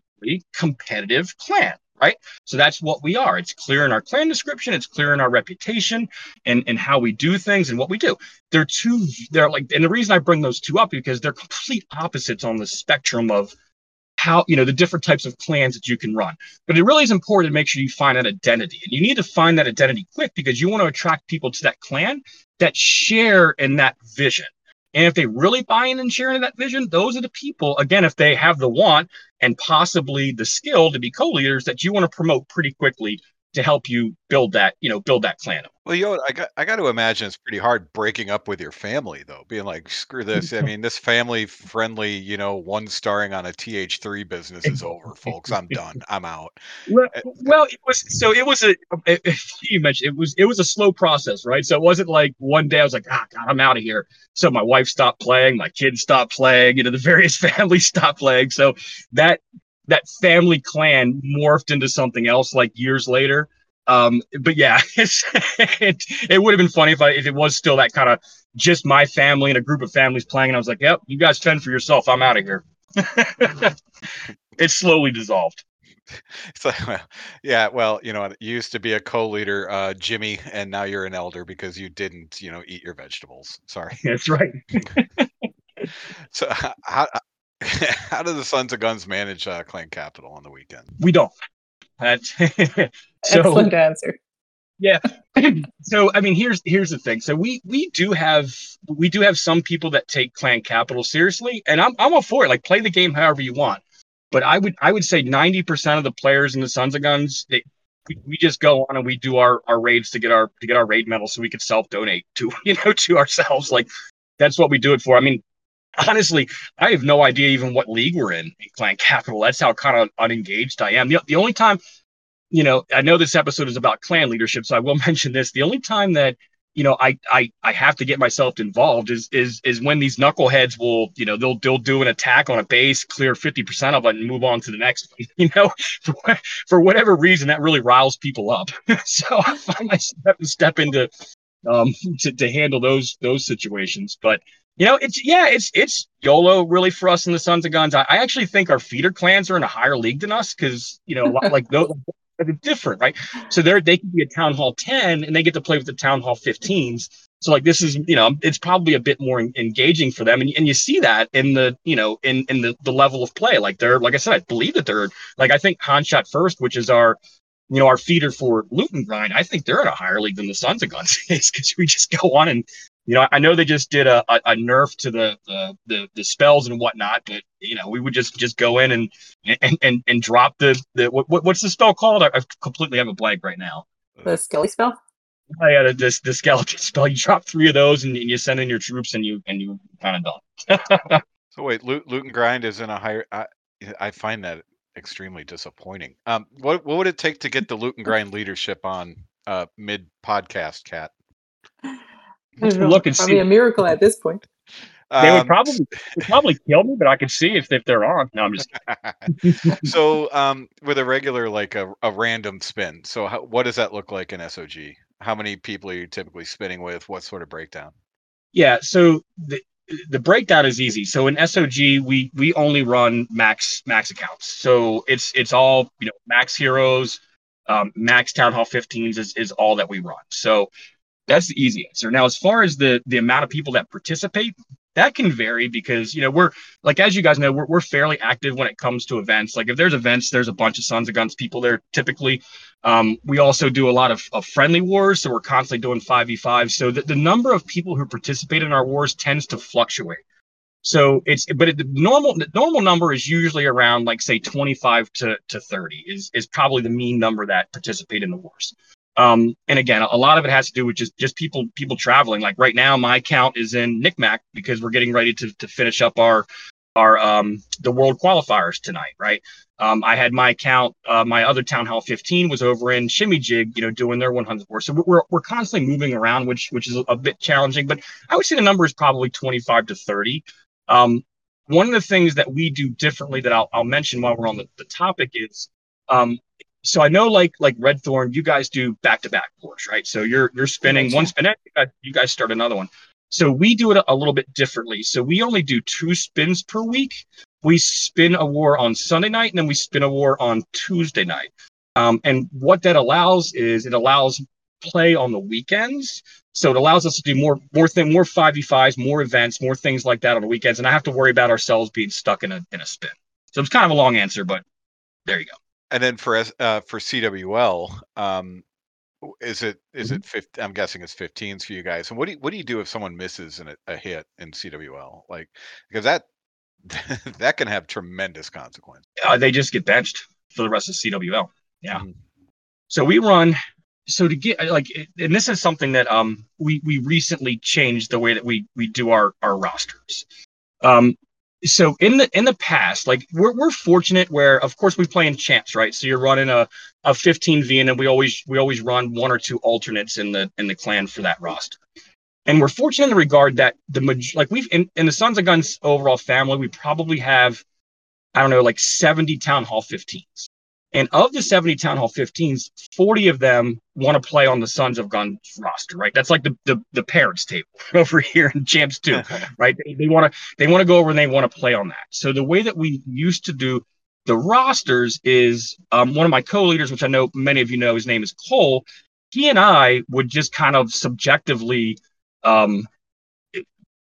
competitive clan, right? So that's what we are. It's clear in our clan description. It's clear in our reputation and and how we do things and what we do. They're two. They're like, and the reason I bring those two up because they're complete opposites on the spectrum of how you know the different types of clans that you can run. But it really is important to make sure you find that identity. And you need to find that identity quick because you want to attract people to that clan that share in that vision. And if they really buy in and share in that vision, those are the people, again, if they have the want and possibly the skill to be co-leaders that you want to promote pretty quickly to help you build that, you know, build that clan. Well, you know, I got I got to imagine it's pretty hard breaking up with your family though, being like, screw this. I mean, this family friendly, you know, one starring on a TH3 business is over, folks. I'm done. I'm out. Well, eh, well, it was so it was a you mentioned it was it was a slow process, right? So it wasn't like one day I was like, ah, God, I'm out of here. So my wife stopped playing, my kids stopped playing, you know, the various families stopped playing. So that that family clan morphed into something else like years later. Um, but yeah, it, it would have been funny if I if it was still that kind of just my family and a group of families playing, and I was like, "Yep, you guys fend for yourself. I'm out of here." it slowly dissolved. So, well, yeah, well, you know, you used to be a co-leader, uh, Jimmy, and now you're an elder because you didn't, you know, eat your vegetables. Sorry. That's right. so, how How do the Sons of Guns manage uh, Clan Capital on the weekend? We don't. That's so, excellent answer. Yeah. so I mean, here's here's the thing. So we we do have we do have some people that take Clan Capital seriously, and I'm I'm all for it. Like play the game however you want. But I would I would say 90% of the players in the Sons of Guns they we, we just go on and we do our, our raids to get our to get our raid medal so we could self donate to you know to ourselves like that's what we do it for. I mean, honestly, I have no idea even what league we're in in Clan Capital. That's how kind of unengaged I am. The, the only time, you know, I know this episode is about clan leadership, so I will mention this. The only time that you know I I I have to get myself involved is is is when these knuckleheads will you know they'll they'll do an attack on a base, clear fifty percent of it, and move on to the next one. You know, for, for whatever reason that really riles people up. so I find myself having to step into um to, to handle those those situations, but you know, it's yeah, it's it's YOLO really for us in the Sons of Guns. I, I actually think our feeder clans are in a higher league than us because you know, like those are different, right? So they're they can be a Town Hall 10 and they get to play with the Town Hall 15s. So like this is you know it's probably a bit more engaging for them, and and you see that in the you know in in the the level of play. Like they're like I said, I believe that they're like I think Han Shot First, which is our you know, our feeder for and grind, I think they're at a higher league than the Sons of Guns is because we just go on and you know, I know they just did a, a, a nerf to the, the, the the spells and whatnot, but you know, we would just just go in and and and, and drop the the what, what's the spell called? I, I completely have a blank right now. The skelly spell. Oh, yeah, the, the, the skeleton spell. You drop three of those, and, and you send in your troops, and you and you kind of done. so wait, loot, loot and grind is in a higher. I, I find that extremely disappointing. Um, what what would it take to get the loot and grind leadership on uh mid podcast, Kat? Look and probably see. a miracle at this point. They would Um, probably would probably kill me, but I could see if, if they're on. No, I'm just so um, with a regular like a, a random spin so how, what does that look like in sog how many people are you typically spinning with what sort of breakdown Yeah, so the the breakdown is easy. So in SOG, we we only run max max accounts. So it's it's all you know max heroes, um, max town hall 15s is is all that we run. So that's the easy answer. Now, as far as the the amount of people that participate, that can vary because you know we're like as you guys know we're, we're fairly active when it comes to events. Like if there's events, there's a bunch of Sons of Guns people there typically. Um, we also do a lot of, of friendly wars, so we're constantly doing 5v5. So the, the number of people who participate in our wars tends to fluctuate. So it's but it, the normal the normal number is usually around like say 25 to, to 30 is is probably the mean number that participate in the wars. Um, and again, a lot of it has to do with just just people people traveling. Like right now, my count is in Nickmac because we're getting ready to to finish up our our um the world qualifiers tonight, right? Um, I had my account, uh, my other town hall 15 was over in Shimmy Jig, you know, doing their 100 war. So we're, we're constantly moving around, which which is a bit challenging. But I would say the number is probably 25 to 30. Um, one of the things that we do differently that I'll, I'll mention while we're on the, the topic is, um, so I know like like Red Thorn, you guys do back to back wars, right? So you're you're spinning Right, one spin, you guys, start another one. So we do it a, little bit differently. So we only do two spins per week. We spin a war on Sunday night, and then we spin a war on Tuesday night. Um, and what that allows is it allows play on the weekends. So it allows us to do more more thing more 5v5s, more events, more things like that on the weekends. And I have to worry about ourselves being stuck in a in a spin. So it's kind of a long answer, but there you go. And then for uh, for cwl um, is it is Mm-hmm. it 50, i'm guessing it's 15s for you guys and what do you what do you do if someone misses in a, hit in cwl like because that that can have tremendous consequence Uh, they just get benched for the rest of CWL. Yeah. Mhm. So we run. So to get like, and this is something that um we we recently changed the way that we we do our our rosters. Um, so in the in the past, like we're we're fortunate where of course we play in champs, right? So you're running a a 15v, and then we always we always run one or two alternates in the in the clan for that roster. And we're fortunate in the regard that the like we've in, in the Sons of Guns overall family, we probably have I don't know, like 70 Town Hall 15s. And of the 70 Town Hall 15s, 40 of them want to play on the Sons of Guns roster, right? That's like the the, the parents table over here in Champs 2, right? They, they want to they want to go over and they want to play on that. So the way that we used to do the rosters is um, one of my co-leaders, which I know many of you know, his name is Cole. He and I would just kind of subjectively um,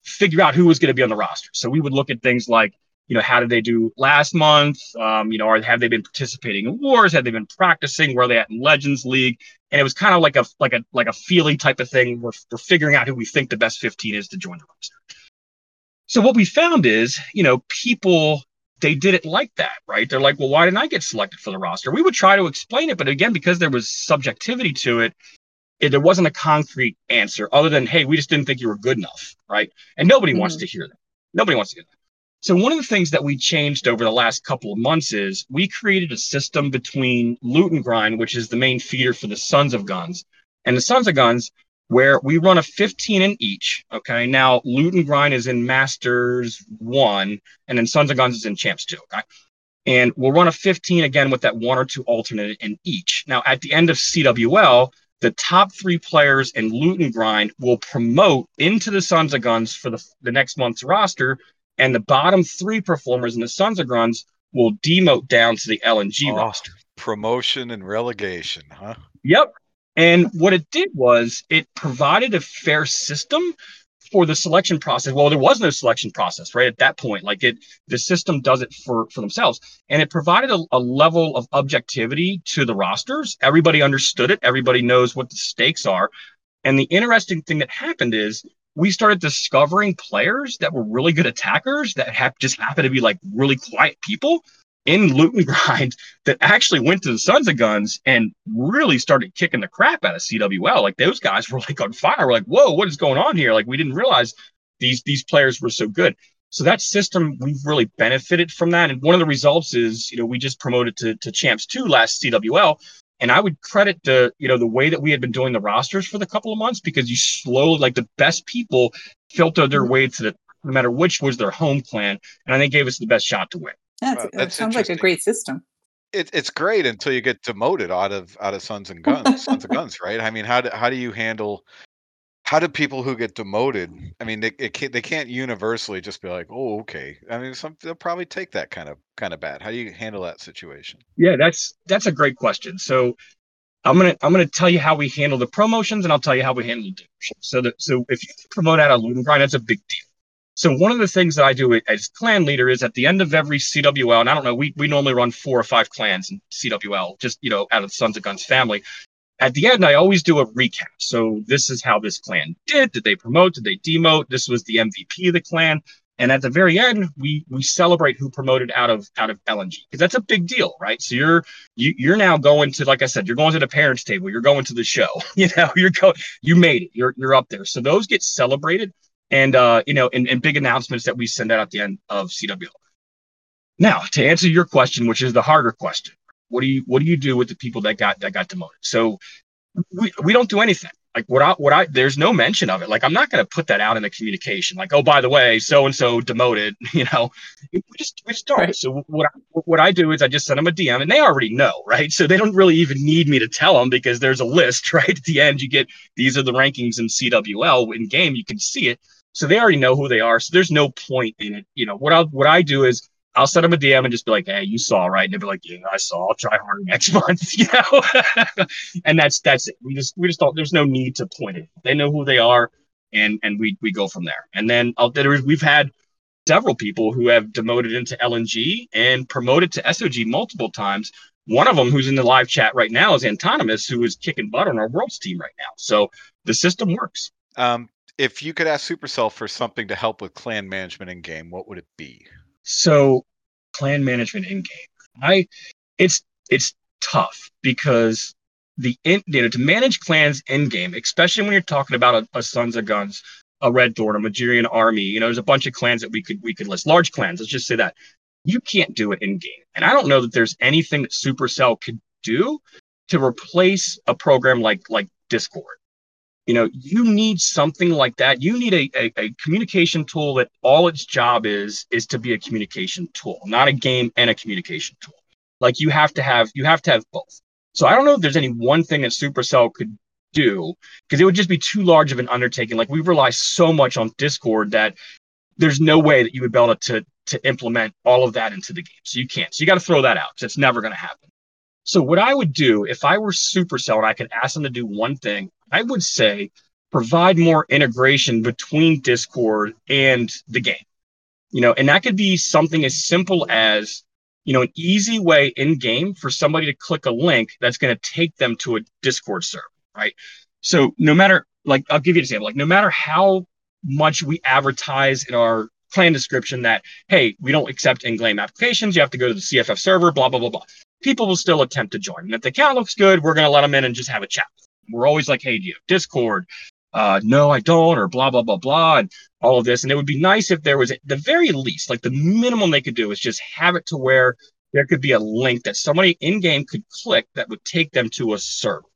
figure out who was going to be on the roster. So we would look at things like you know, how did they do last month? Um, you know, or have they been participating in wars? Have they been practicing? Where are they at in Legends League? And it was kind of like a like a like a feeling type of thing. We're, we're figuring out who we think the best 15 is to join the roster. So what we found is, you know, people they did it like that, right? They're like, well, why didn't I get selected for the roster? We would try to explain it, but again, because there was subjectivity to it, it there wasn't a concrete answer other than, hey, we just didn't think you were good enough, right? And nobody wants to hear that. Nobody wants to hear that. So one of the things that we changed over the last couple of months is we created a system between Loot and Grind, which is the main feeder for the Sons of Guns, and the Sons of Guns, where we run a 15 in each. Okay. Now Loot and Grind is in Masters one, and then Sons of Guns is in Champs two. Okay. And we'll run a 15 again with that one or two alternate in each. Now at the end of CWL, the top three players in Loot and Grind will promote into the Sons of Guns for the, the next month's roster and the bottom three performers in the Sons of Guns will demote down to the LNG Oh. roster. promotion and relegation huh Yep. And what it did was it provided a fair system for the selection process. Well, there was no selection process, right? At that point, like it, the system does it for, for themselves. And it provided a, a level of objectivity to the rosters. Everybody understood it. Everybody knows what the stakes are. And the interesting thing that happened is we started discovering players that were really good attackers that just happened to be like really quiet people in loot and grind that actually went to the Sons of Guns and really started kicking the crap out of CWL. Like those guys were like on fire. We're like, whoa, what is going on here? Like we didn't realize these these players were so good. So that system, we've really benefited from that. And one of the results is, you know, we just promoted to, to champs two last CWL. And I would credit the, you know, the way that we had been doing the rosters for the couple of months because you slowly, like the best people filtered their mm-hmm. way to the, no matter which was their home plan. And I think gave us the best shot to win. That's, Wow, that sounds like a great system. It, it's great until you get demoted out of out of Sons and Guns, Sons of Guns, right? I mean, how do how do you handle? How do people who get demoted? I mean, they can't, they can't universally just be like, oh, okay. I mean, some they'll probably take that kind of kind of bad. How do you handle that situation? Yeah, that's that's a great question. So I'm gonna I'm gonna tell you how we handle the promotions, and I'll tell you how we handle the demotions. So that so if you promote out of Loot and Grind, that's a big deal. So one of the things that I do as clan leader is at the end of every CWL, and I don't know, we we normally run four or five clans in CWL, just you know, out of the Sons of Guns family. At the end, I always do a recap. So this is how this clan did. Did they promote? Did they demote? This was the MVP of the clan. And at the very end, we we celebrate who promoted out of out of LNG because that's a big deal, right? So you're you, you're now going to, like I said, you're going to the parents' table. You're going to the show. You know, you're going, you made it. You're you're up there. So those get celebrated, and uh, you know, and, and big announcements that we send out at the end of CWL. Now, to answer your question, which is the harder question, what do you what do you do with the people that got that got demoted? So we, we don't do anything. Like what I what I there's no mention of it. Like I'm not going to put that out in the communication. Like oh by the way, so and so demoted. You know, we just we just don't. Right. So what I, what I do is I just send them a DM, and they already know, right? So they don't really even need me to tell them because there's a list, right? At the end, you get these are the rankings in CWL in game. You can see it, so they already know who they are. So there's no point in it. You know what I what I do is I'll send them a DM and just be like, "Hey, you saw, right?" And they'll be like, "Yeah, I saw. I'll try harder next month." You know, and that's that's it. We just we just don't. There's no need to point it. They know who they are, and and we we go from there. And then I'll, there, we've had several people who have demoted into LNG and promoted to SOG multiple times. One of them, who's in the live chat right now, is Antonymous, who is kicking butt on our world's team right now. So the system works. Um, if you could ask Supercell for something to help with clan management in game, what would it be? So clan management in game. I it's it's tough because the in, you know to manage clans in game, especially when you're talking about a, a Sons of Guns, a Red Thorn, a Magirian army. You know, there's a bunch of clans that we could we could list, large clans. Let's just say that you can't do it in game, and I don't know that there's anything that Supercell could do to replace a program like like Discord. You know, you need something like that. You need a, a, a communication tool that all its job is is to be a communication tool, not a game and a communication tool. Like you have to have you have to have both. So I don't know if there's any one thing that Supercell could do because it would just be too large of an undertaking. Like we rely so much on Discord that there's no way that you would be able to to implement all of that into the game. So you can't. So you got to throw that out it's never going to happen. So what I would do if I were Supercell and I could ask them to do one thing, I would say provide more integration between Discord and the game. You know, and that could be something as simple as you know an easy way in game for somebody to click a link that's going to take them to a Discord server, right? So no matter like I'll give you an example, like no matter how much we advertise in our plan description that hey, we don't accept in-game applications, you have to go to the CFF server, blah blah blah blah. People will still attempt to join, and if the account looks good, we're going to let them in and just have a chat. We're always like, hey, do you have Discord? Uh, no, I don't, or blah blah blah blah, and all of this. And it would be nice if there was at the very least, like the minimum they could do is just have it to where there could be a link that somebody in game could click that would take them to a server.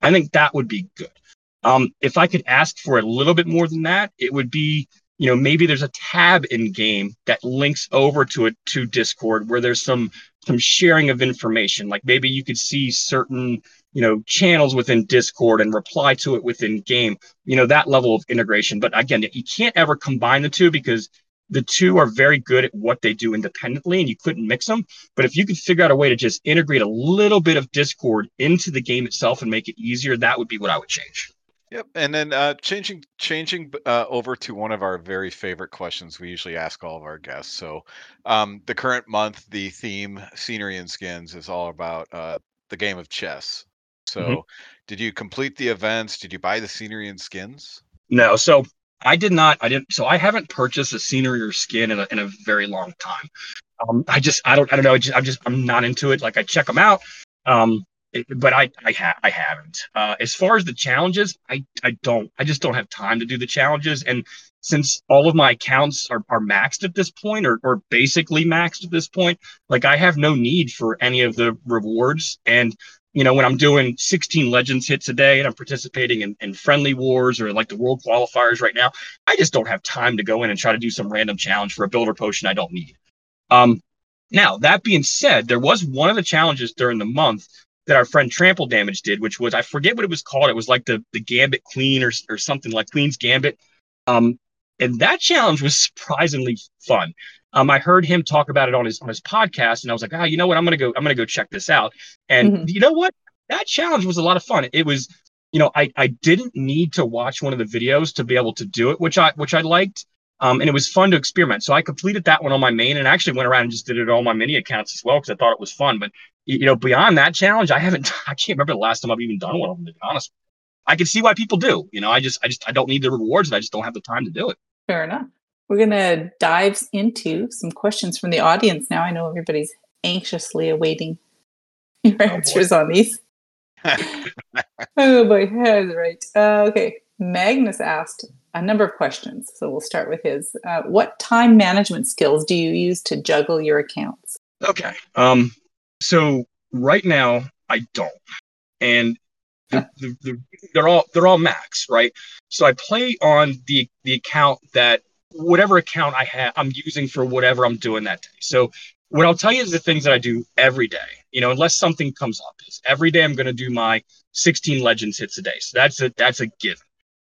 I think that would be good. Um, if I could ask for a little bit more than that, it would be, you know, maybe there's a tab in game that links over to it to Discord where there's some some sharing of information. Like maybe you could see certain, you know, channels within Discord and reply to it within game. You know, that level of integration. But again, you can't ever combine the two because the two are very good at what they do independently and you couldn't mix them. But if you could figure out a way to just integrate a little bit of Discord into the game itself and make it easier, that would be what I would change. Yep, and then uh, changing changing uh, over to one of our very favorite questions we usually ask all of our guests. So, um, the current month, the theme scenery and skins is all about uh, the game of chess. So, Mhm. did you complete the events? Did you buy the scenery and skins? No, so I did not. I didn't. So I haven't purchased a scenery or skin in a, in a very long time. Um, I just, I don't, I don't know. I just, I'm just, I'm not into it. Like I check them out, um, it- but I, I, ha- I haven't. Uh, as far as the challenges, I, I don't. I just don't have time to do the challenges. And since all of my accounts are, are maxed at this point, or, or basically maxed at this point, like I have no need for any of the rewards. And you know, when I'm doing 16 Legends hits a day and I'm participating in, in friendly wars or like the world qualifiers right now, I just don't have time to go in and try to do some random challenge for a builder potion I don't need. Um, now, that being said, there was one of the challenges during the month that our friend Trample Damage did, which was I forget what it was called. It was like the the Gambit Queen or or something like Queen's Gambit. Um, and that challenge was surprisingly fun. Um, I heard him talk about it on his on his podcast, and I was like, ah, oh, you know what? I'm gonna go. I'm gonna go check this out. And mm-hmm. you know what? That challenge was a lot of fun. It was, you know, I I didn't need to watch one of the videos to be able to do it, which I which I liked. Um, and it was fun to experiment. So I completed that one on my main and actually went around and just did it on my mini accounts as well because I thought it was fun. But you know, beyond that challenge, I haven't. I can't remember the last time I've even done one of them. To be honest, I can see why people do. You know, I just, I just, I don't need the rewards, and I just don't have the time to do it. Fair enough. We're going to dive into some questions from the audience now. I know everybody's anxiously awaiting your oh, answers boy. on these. oh boy, that's right. Uh, okay, Magnus asked a number of questions, so we'll start with his. Uh, what time management skills do you use to juggle your accounts? Okay, um, so right now I don't, and the, the, the, they're all they're all max, right? So I play on the the account that whatever account I have, I'm using for whatever I'm doing that day. So what I'll tell you is the things that I do every day. You know, unless something comes up, is every day I'm going to do my 16 legends hits a day. So that's a that's a given.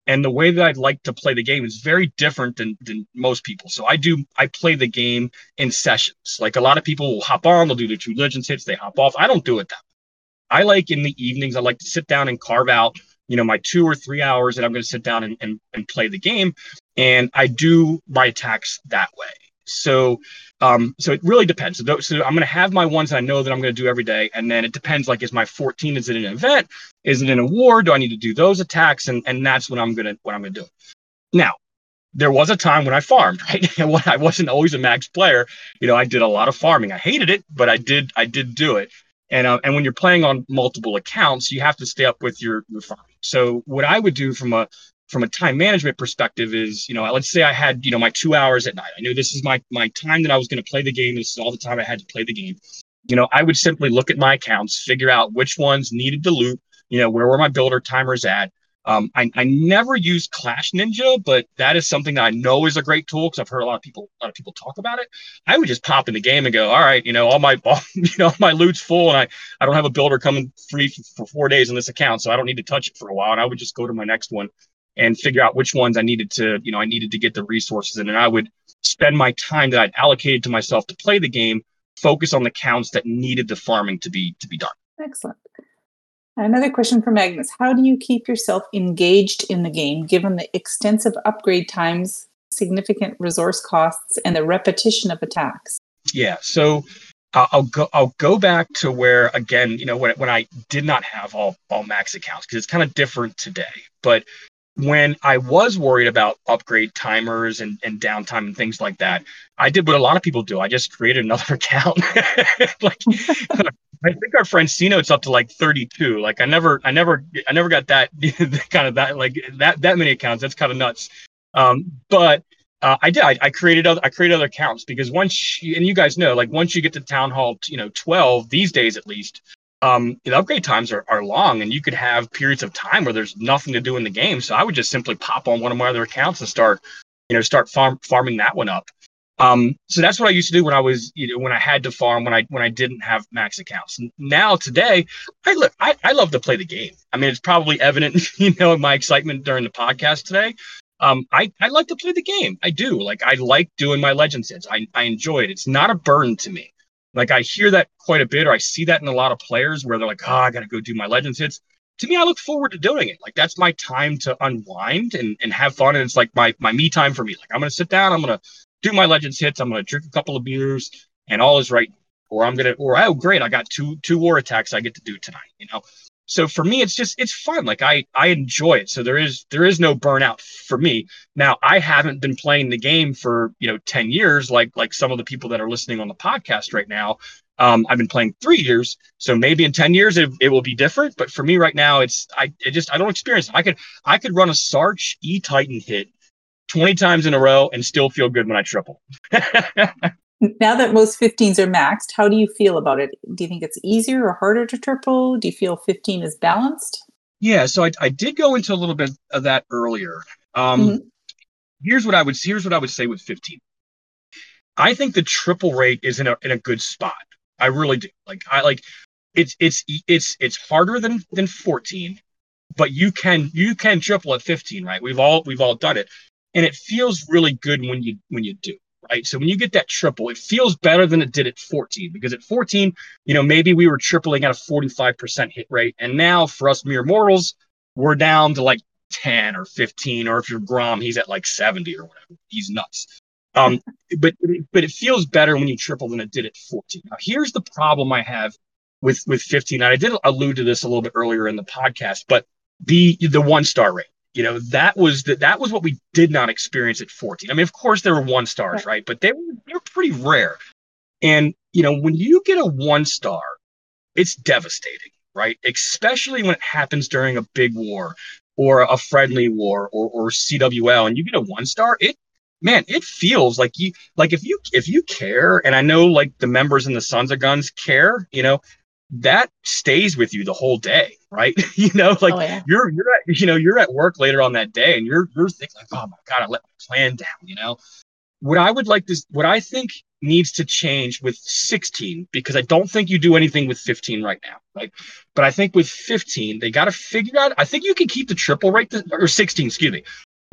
And the way that I'd like to play the game is very different than, than most people. So I do I play the game in sessions. Like a lot of people will hop on, they'll do the two legends hits, they hop off. I don't do it that way. I like in the evenings, I like to sit down and carve out you know my two or three hours that i'm going to sit down and, and, and play the game and i do my attacks that way so um so it really depends so, so i'm going to have my ones that i know that i'm going to do every day and then it depends like is my 14 is it an event is it in a war do i need to do those attacks and and that's what i'm going to what i'm going to do now there was a time when I farmed, right? When I wasn't always a max player, you know, I did a lot of farming. I hated it, but I did, I did do it. And uh, and when you're playing on multiple accounts, you have to stay up with your your farming. So what I would do from a from a time management perspective is, you know, let's say I had, you know, my two hours at night. I knew this is my my time that I was going to play the game. This is all the time I had to play the game. You know, I would simply look at my accounts, figure out which ones needed to loot. You know, where were my builder timers at? Um, I, I never use Clash Ninja, but that is something that I know is a great tool because I've heard a lot of people a lot of people talk about it. I would just pop in the game and go, all right, you know, all my all, you know my loot's full, and I I don't have a builder coming free for, for four days in this account, so I don't need to touch it for a while. And I would just go to my next one and figure out which ones I needed to, you know, I needed to get the resources in, and I would spend my time that I'd allocated to myself to play the game, focus on the counts that needed the farming to be to be done. Excellent. Another question from Agnes. How do you keep yourself engaged in the game given the extensive upgrade times, significant resource costs, and the repetition of attacks? Yeah, so uh, I'll go I'll go back to where again, you know, when when I did not have all all max accounts because it's kind of different today. But when I was worried about upgrade timers and, and downtime and things like that, I did what a lot of people do. I just created another account. like I think our friend Cino's up to like 32. Like I never, I never, I never got that kind of that like that that many accounts. That's kind of nuts. Um, but uh, I did. I, I, created other. I created other accounts because once, you, and you guys know, like once you get to Town Hall, you know, 12 these days at least, um, the upgrade times are, are long, and you could have periods of time where there's nothing to do in the game. So I would just simply pop on one of my other accounts and start, you know, start farm, farming that one up. Um, so that's what I used to do when I was, you know, when I had to farm, when I when I didn't have max accounts. Now today, I look, I, I love to play the game. I mean, it's probably evident, you know, in my excitement during the podcast today. Um, I, I like to play the game. I do. Like I like doing my legend hits. I, I enjoy it. It's not a burden to me. Like I hear that quite a bit, or I see that in a lot of players where they're like, oh, I gotta go do my legends hits. To me, I look forward to doing it. Like that's my time to unwind and, and have fun. And it's like my my me time for me. Like I'm gonna sit down, I'm gonna do my Legends hits. I'm to drink a couple of beers, and all is right. Or I'm gonna, or oh great, I got two two war attacks I get to do tonight. You know, so for me, it's just it's fun. Like I I enjoy it. So there is there is no burnout for me. Now I haven't been playing the game for you know ten years, like like some of the people that are listening on the podcast right now. Um, I've been playing three years, so maybe in ten years it, it will be different. But for me right now, it's I it just I don't experience it. I could I could run a Sarch E Titan hit 20 times in a row and still feel good when I triple. Now that most 15s are maxed, how do you feel about it? Do you think it's easier or harder to triple? Do you feel 15 is balanced? Yeah, so I, I did go into a little bit of that earlier. Um, mm-hmm. Here's what I would here's what I would say with 15. I think the triple rate is in a in a good spot. I really do. Like I like it's it's it's it's harder than than 14, but you can you can triple at 15, right? We've all we've all done it, and it feels really good when you when you do right? So when you get that triple, it feels better than it did at 14 because at 14, you know, maybe we were tripling at a 45% hit rate. And now for us mere mortals, we're down to like 10 or 15, or if you're Grom, he's at like 70 or whatever. He's nuts. Um, but but it feels better when you triple than it did at 14. Now here's the problem I have with with 15. And I did allude to this a little bit earlier in the podcast, but the the one star rate you know that was the, that was what we did not experience at 14 i mean of course there were one stars right. but they were they were pretty rare. And you know when you get a one star it's devastating right? Especially when it happens during a big war or a friendly war or, or cwl and you get a one star it man it feels like you like if you if you care and i know like the members in the sons of guns care you know that stays with you the whole day, right? you know, like oh, yeah. you're you're at you know you're at work later on that day, and you're you're thinking like, oh my god, I let my plan down. You know, what I would like to, what I think needs to change with 16 because I don't think you do anything with 15 right now, right? But I think with 15 they got to figure out. I think you can keep the triple rate to, or 16, excuse me.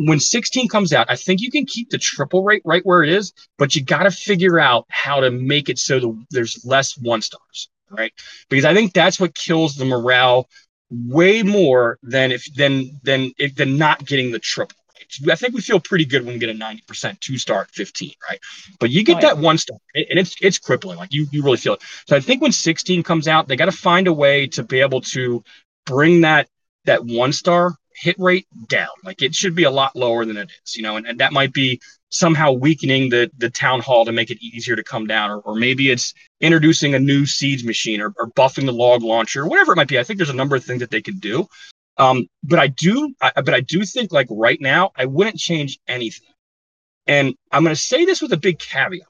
When 16 comes out, I think you can keep the triple rate right where it is, but you got to figure out how to make it so the, there's less one stars right? Because I think that's what kills the morale way more than if than than if than not getting the triple. I think we feel pretty good when we get a 90% two star at 15, right? But you get oh, yeah. that one star and it's it's crippling. Like you you really feel it. So I think when 16 comes out, they got to find a way to be able to bring that that one star hit rate down. Like it should be a lot lower than it is, you know, and, and that might be somehow weakening the the town hall to make it easier to come down, or, or maybe it's introducing a new siege machine or, or buffing the log launcher, whatever it might be. I think there's a number of things that they could do. Um, but I do, I, but I do think like right now, I wouldn't change anything. And I'm going to say this with a big caveat.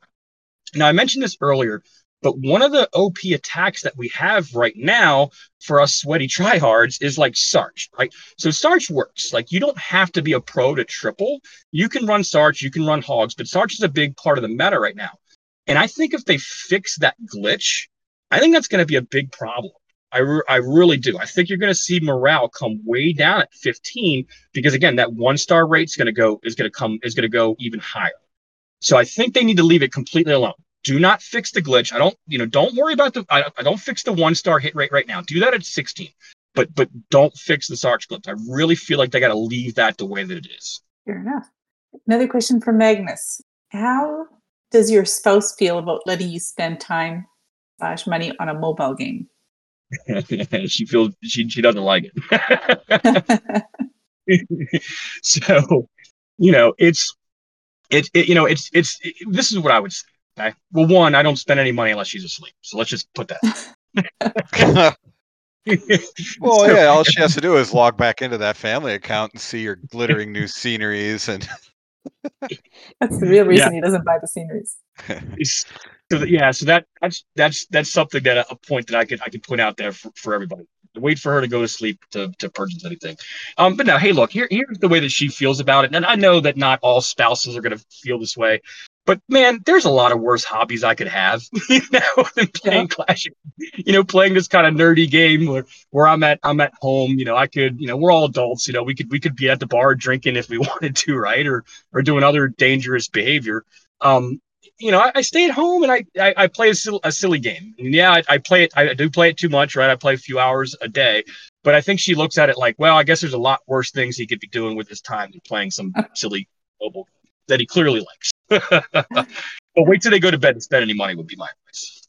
Now I mentioned this earlier. But one of the OP attacks that we have right now for us sweaty tryhards is like Sarch, right? So Sarch works. Like you don't have to be a pro to triple. You can run Sarch, you can run Hogs, but Sarch is a big part of the meta right now. And I think if they fix that glitch, I think that's going to be a big problem. I, re- I really do. I think you're going to see morale come way down at 15 because again, that one star rate is going to go is going to come is going to go even higher. So I think they need to leave it completely alone do not fix the glitch. I don't, you know, don't worry about the, I, I don't fix the one star hit rate right now. Do that at 16, but, but don't fix the Sarch glitch. I really feel like they got to leave that the way that it is. Fair enough. Another question from Magnus. How does your spouse feel about letting you spend time slash money on a mobile game? she feels she she doesn't like it. so, you know, it's it, it you know it's it's it, this is what I would say. Okay. Well, one, I don't spend any money unless she's asleep. So let's just put that. well, so, yeah, all she has to do is log back into that family account and see your glittering new sceneries and That's the real reason yeah. he doesn't buy the sceneries. so yeah, so that that's that's that's something that a point that I could I could point out there for, for everybody. Wait for her to go to sleep to, to purchase anything. Um, but now, hey, look, here here's the way that she feels about it, and I know that not all spouses are going to feel this way. But man, there's a lot of worse hobbies I could have, you know, than playing yeah. Clash. You know, playing this kind of nerdy game where, where I'm at I'm at home. You know, I could, you know, we're all adults. You know, we could we could be at the bar drinking if we wanted to, right? Or or doing other dangerous behavior. Um, you know, I, I, stay at home and I I, I play a, a, silly game. And yeah, I, I play it. I do play it too much, right? I play a few hours a day. But I think she looks at it like, well, I guess there's a lot worse things he could be doing with his time than playing some silly mobile that he clearly likes. but wait till they go to bed and spend any money would be my advice.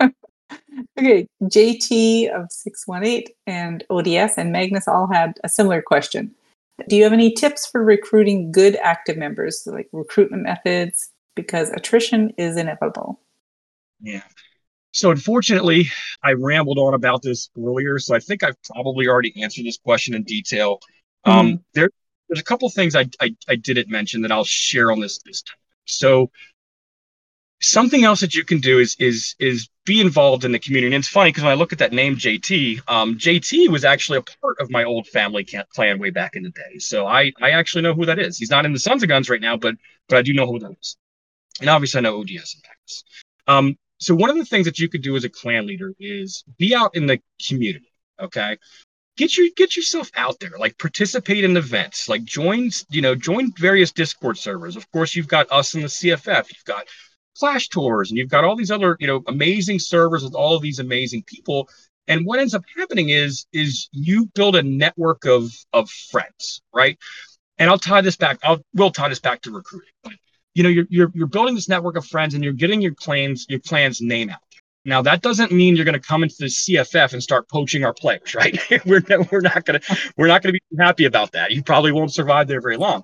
okay, JT of 618 and ODS and Magnus all had a similar question. Do you have any tips for recruiting good active members, like recruitment methods? Because attrition is inevitable. Yeah. So unfortunately, I rambled on about this earlier, so I think I've probably already answered this question in detail. Um, mm-hmm. Um, there, there's a couple things I, I, I didn't mention that I'll share on this this time. So something else that you can do is is is be involved in the community. And it's funny because when I look at that name JT, um, JT was actually a part of my old family clan way back in the day. So I I actually know who that is. He's not in the Sons of Guns right now, but but I do know who that is. And obviously I know ODS and Magnus. Um, so one of the things that you could do as a clan leader is be out in the community. Okay. Get your get yourself out there, like participate in events, like join, you know, join various Discord servers. Of course, you've got us in the CFF, you've got Clash Tours, and you've got all these other, you know, amazing servers with all of these amazing people. And what ends up happening is is you build a network of of friends, right? And I'll tie this back. I'll we'll tie this back to recruiting. But you know, you're you're you're building this network of friends and you're getting your claims your clan's name out. Now that doesn't mean you're going to come into the CFF and start poaching our players, right? we're we're not going to we're not going to be happy about that. You probably won't survive there very long.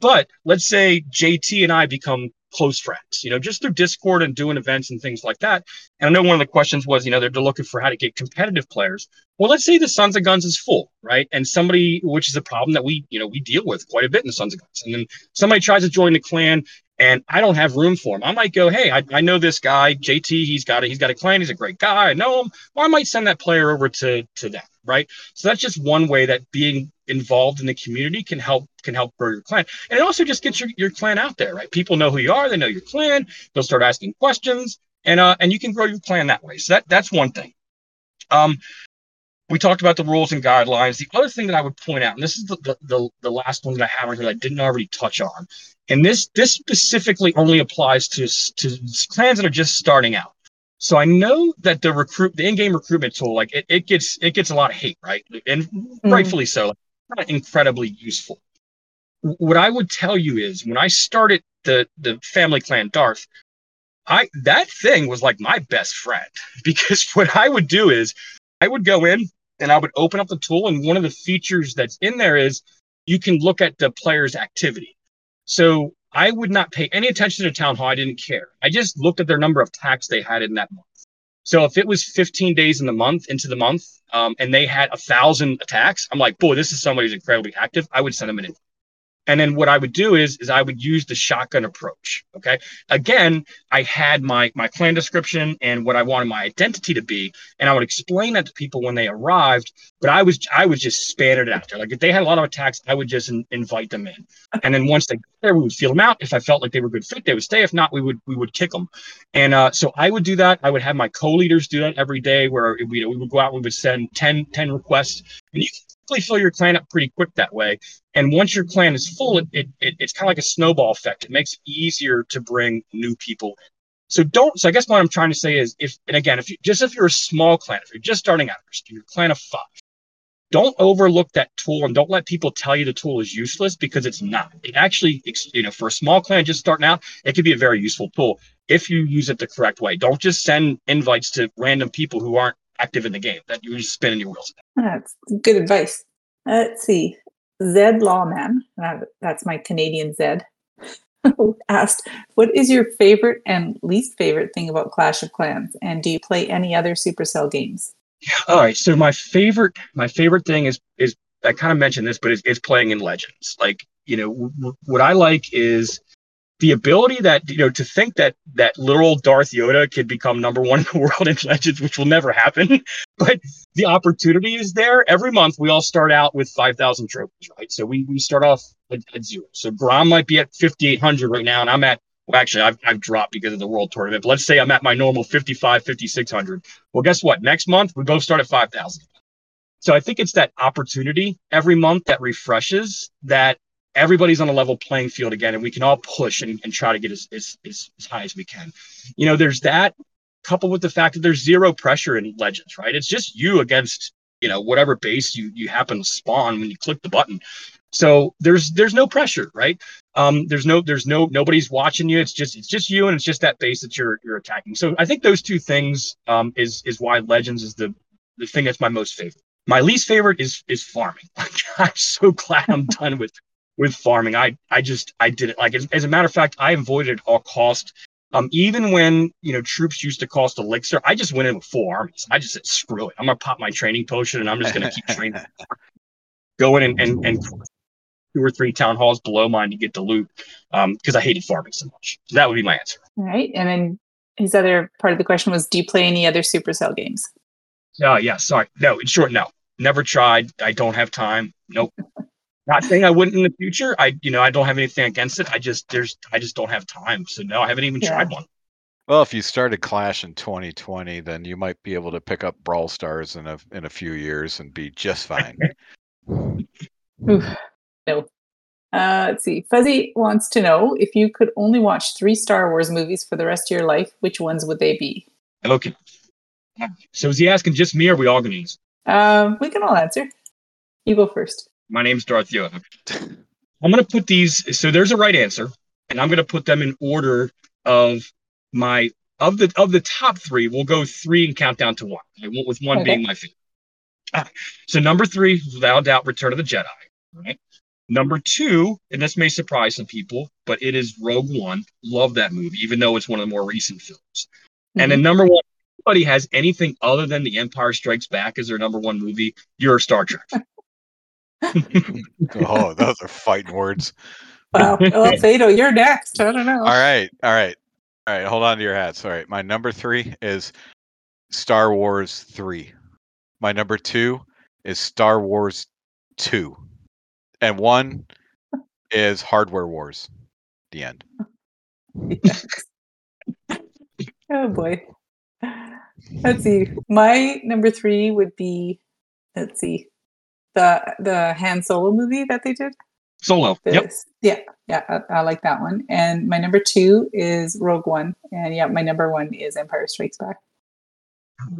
But let's say JT and I become close friends, you know, just through Discord and doing events and things like that. And I know one of the questions was, you know, they're looking for how to get competitive players. Well, let's say the Sons of Guns is full, right? And somebody, which is a problem that we, you know, we deal with quite a bit in the Sons of Guns. And then somebody tries to join the clan and I don't have room for him. I might go, hey, I, I know this guy, JT. He's got a he's got a clan. He's a great guy. I know him. Well, I might send that player over to to them, right? So that's just one way that being involved in the community can help can help grow your clan, and it also just gets your, your clan out there, right? People know who you are. They know your clan. They'll start asking questions, and uh, and you can grow your clan that way. So that that's one thing. Um, we talked about the rules and guidelines. The other thing that I would point out, and this is the, the, the, last one that I have that I didn't already touch on, and this this specifically only applies to, to clans that are just starting out. So I know that the recruit, the in-game recruitment tool, like it, it gets it gets a lot of hate, right? And mm-hmm. rightfully so. Like, not incredibly useful. What I would tell you is when I started the the family clan Darth, I that thing was like my best friend because what I would do is I would go in and I would open up the tool, and one of the features that's in there is you can look at the player's activity. So I would not pay any attention to town hall. I didn't care. I just looked at their number of attacks they had in that month. So if it was 15 days in the month into the month, um, and they had a thousand attacks, I'm like, boy, this is somebody who's incredibly active. I would send them an and then what I would do is, is I would use the shotgun approach. Okay. Again, I had my my clan description and what I wanted my identity to be, and I would explain that to people when they arrived. But I was I was just spanning it out there. Like if they had a lot of attacks, I would just in, invite them in, and then once they got there, we would feel them out. If I felt like they were good fit, they would stay. If not, we would we would kick them. And uh, so I would do that. I would have my co-leaders do that every day, where we, we would go out, we would send 10, 10 requests, and you fill your clan up pretty quick that way. And once your clan is full, it, it, it it's kind of like a snowball effect. It makes it easier to bring new people in. So don't. So I guess what I'm trying to say is, if and again, if you just if you're a small clan, if you're just starting out, you're a clan of five, don't overlook that tool and don't let people tell you the tool is useless because it's not. It actually, you know, for a small clan just starting out, it could be a very useful tool if you use it the correct way. Don't just send invites to random people who aren't active in the game. That you're just spinning your wheels. That's good advice. let's see. Zed Lawman, uh, that's my Canadian Zed, asked, "What is your favorite and least favorite thing about Clash of Clans? And do you play any other Supercell games?" All right. So my favorite, my favorite thing is is I kind of mentioned this, but it's, it's playing in Legends. Like you know, w- what I like is the ability that you know to think that that literal Darth Yoda could become number one in the world in Legends, which will never happen, but the opportunity is there. Every month we all start out with five thousand trophies, right? So we we start off at, at zero. So Grom might be at fifty eight hundred right now, and I'm at well, actually I've, I've dropped because of the world tournament. But let's say I'm at my normal 55, 5600. Well, guess what? Next month we both start at five thousand. So I think it's that opportunity every month that refreshes that everybody's on a level playing field again and we can all push and, and try to get as, as, as, as high as we can. You know there's that coupled with the fact that there's zero pressure in legends right? It's just you against you know whatever base you you happen to spawn when you click the button. So there's there's no pressure right? Um there's no there's no nobody's watching you. It's just it's just you and it's just that base that you're you're attacking. So i think those two things um is is why legends is the the thing that's my most favorite. My least favorite is is farming. I'm so glad i'm done with with farming. I I just I did it like as, as a matter of fact, I avoided all cost. Um, even when you know troops used to cost elixir, I just went in with full armies. I just said, screw it. I'm gonna pop my training potion and I'm just gonna keep training. Go in and and, and two or three town halls below mine to get the loot because I hated farming so much. So that would be my answer. All right. And then his other part of the question was Do you play any other Supercell games? Oh, yeah. Sorry. No, in short, no. Never tried. I don't have time. Nope. Not saying I wouldn't in the future. I, you know, I don't have anything against it. I just, there's, I just don't have time. So no, I haven't even Yeah. tried one. Well, if you started Clash in 2020, then you might be able to pick up Brawl Stars in a in a few years and be just fine. Oof, no. Uh, let's see. Fuzzy wants to know if you could only watch three Star Wars movies for the rest of your life, which ones would they be? Okay. So is he asking just me or are we all going to use? Um, we can all answer. You go first. My name's Darth Yoda. I'm going to put these. So there's a right answer, and I'm going to put them in order of my of the of the top three. We'll go three and count down to one. I went with one Okay. being my favorite. Right. So number three, without doubt, Return of the Jedi. Right. Number two, and this may surprise some people, but it is Rogue One. Love that movie, even though it's one of the more recent films. And then mm-hmm. number one, if anybody has anything other than The Empire Strikes Back as their number one movie, you're a Star Trek. oh, those are fighting words. Wow. Well, Fado, you're next. I don't know. All right, all right, all right. Hold on to your hats. All right, my number three is Star Wars three. My number two is Star Wars two, and one is Hardware Wars. The end. Yes. oh boy. Let's see. My number three would be, let's see, the the Han Solo movie that they did. Solo. Yep. Yeah, yeah, I, I like that one. And my number two is Rogue One, and yeah, my number one is Empire Strikes Back.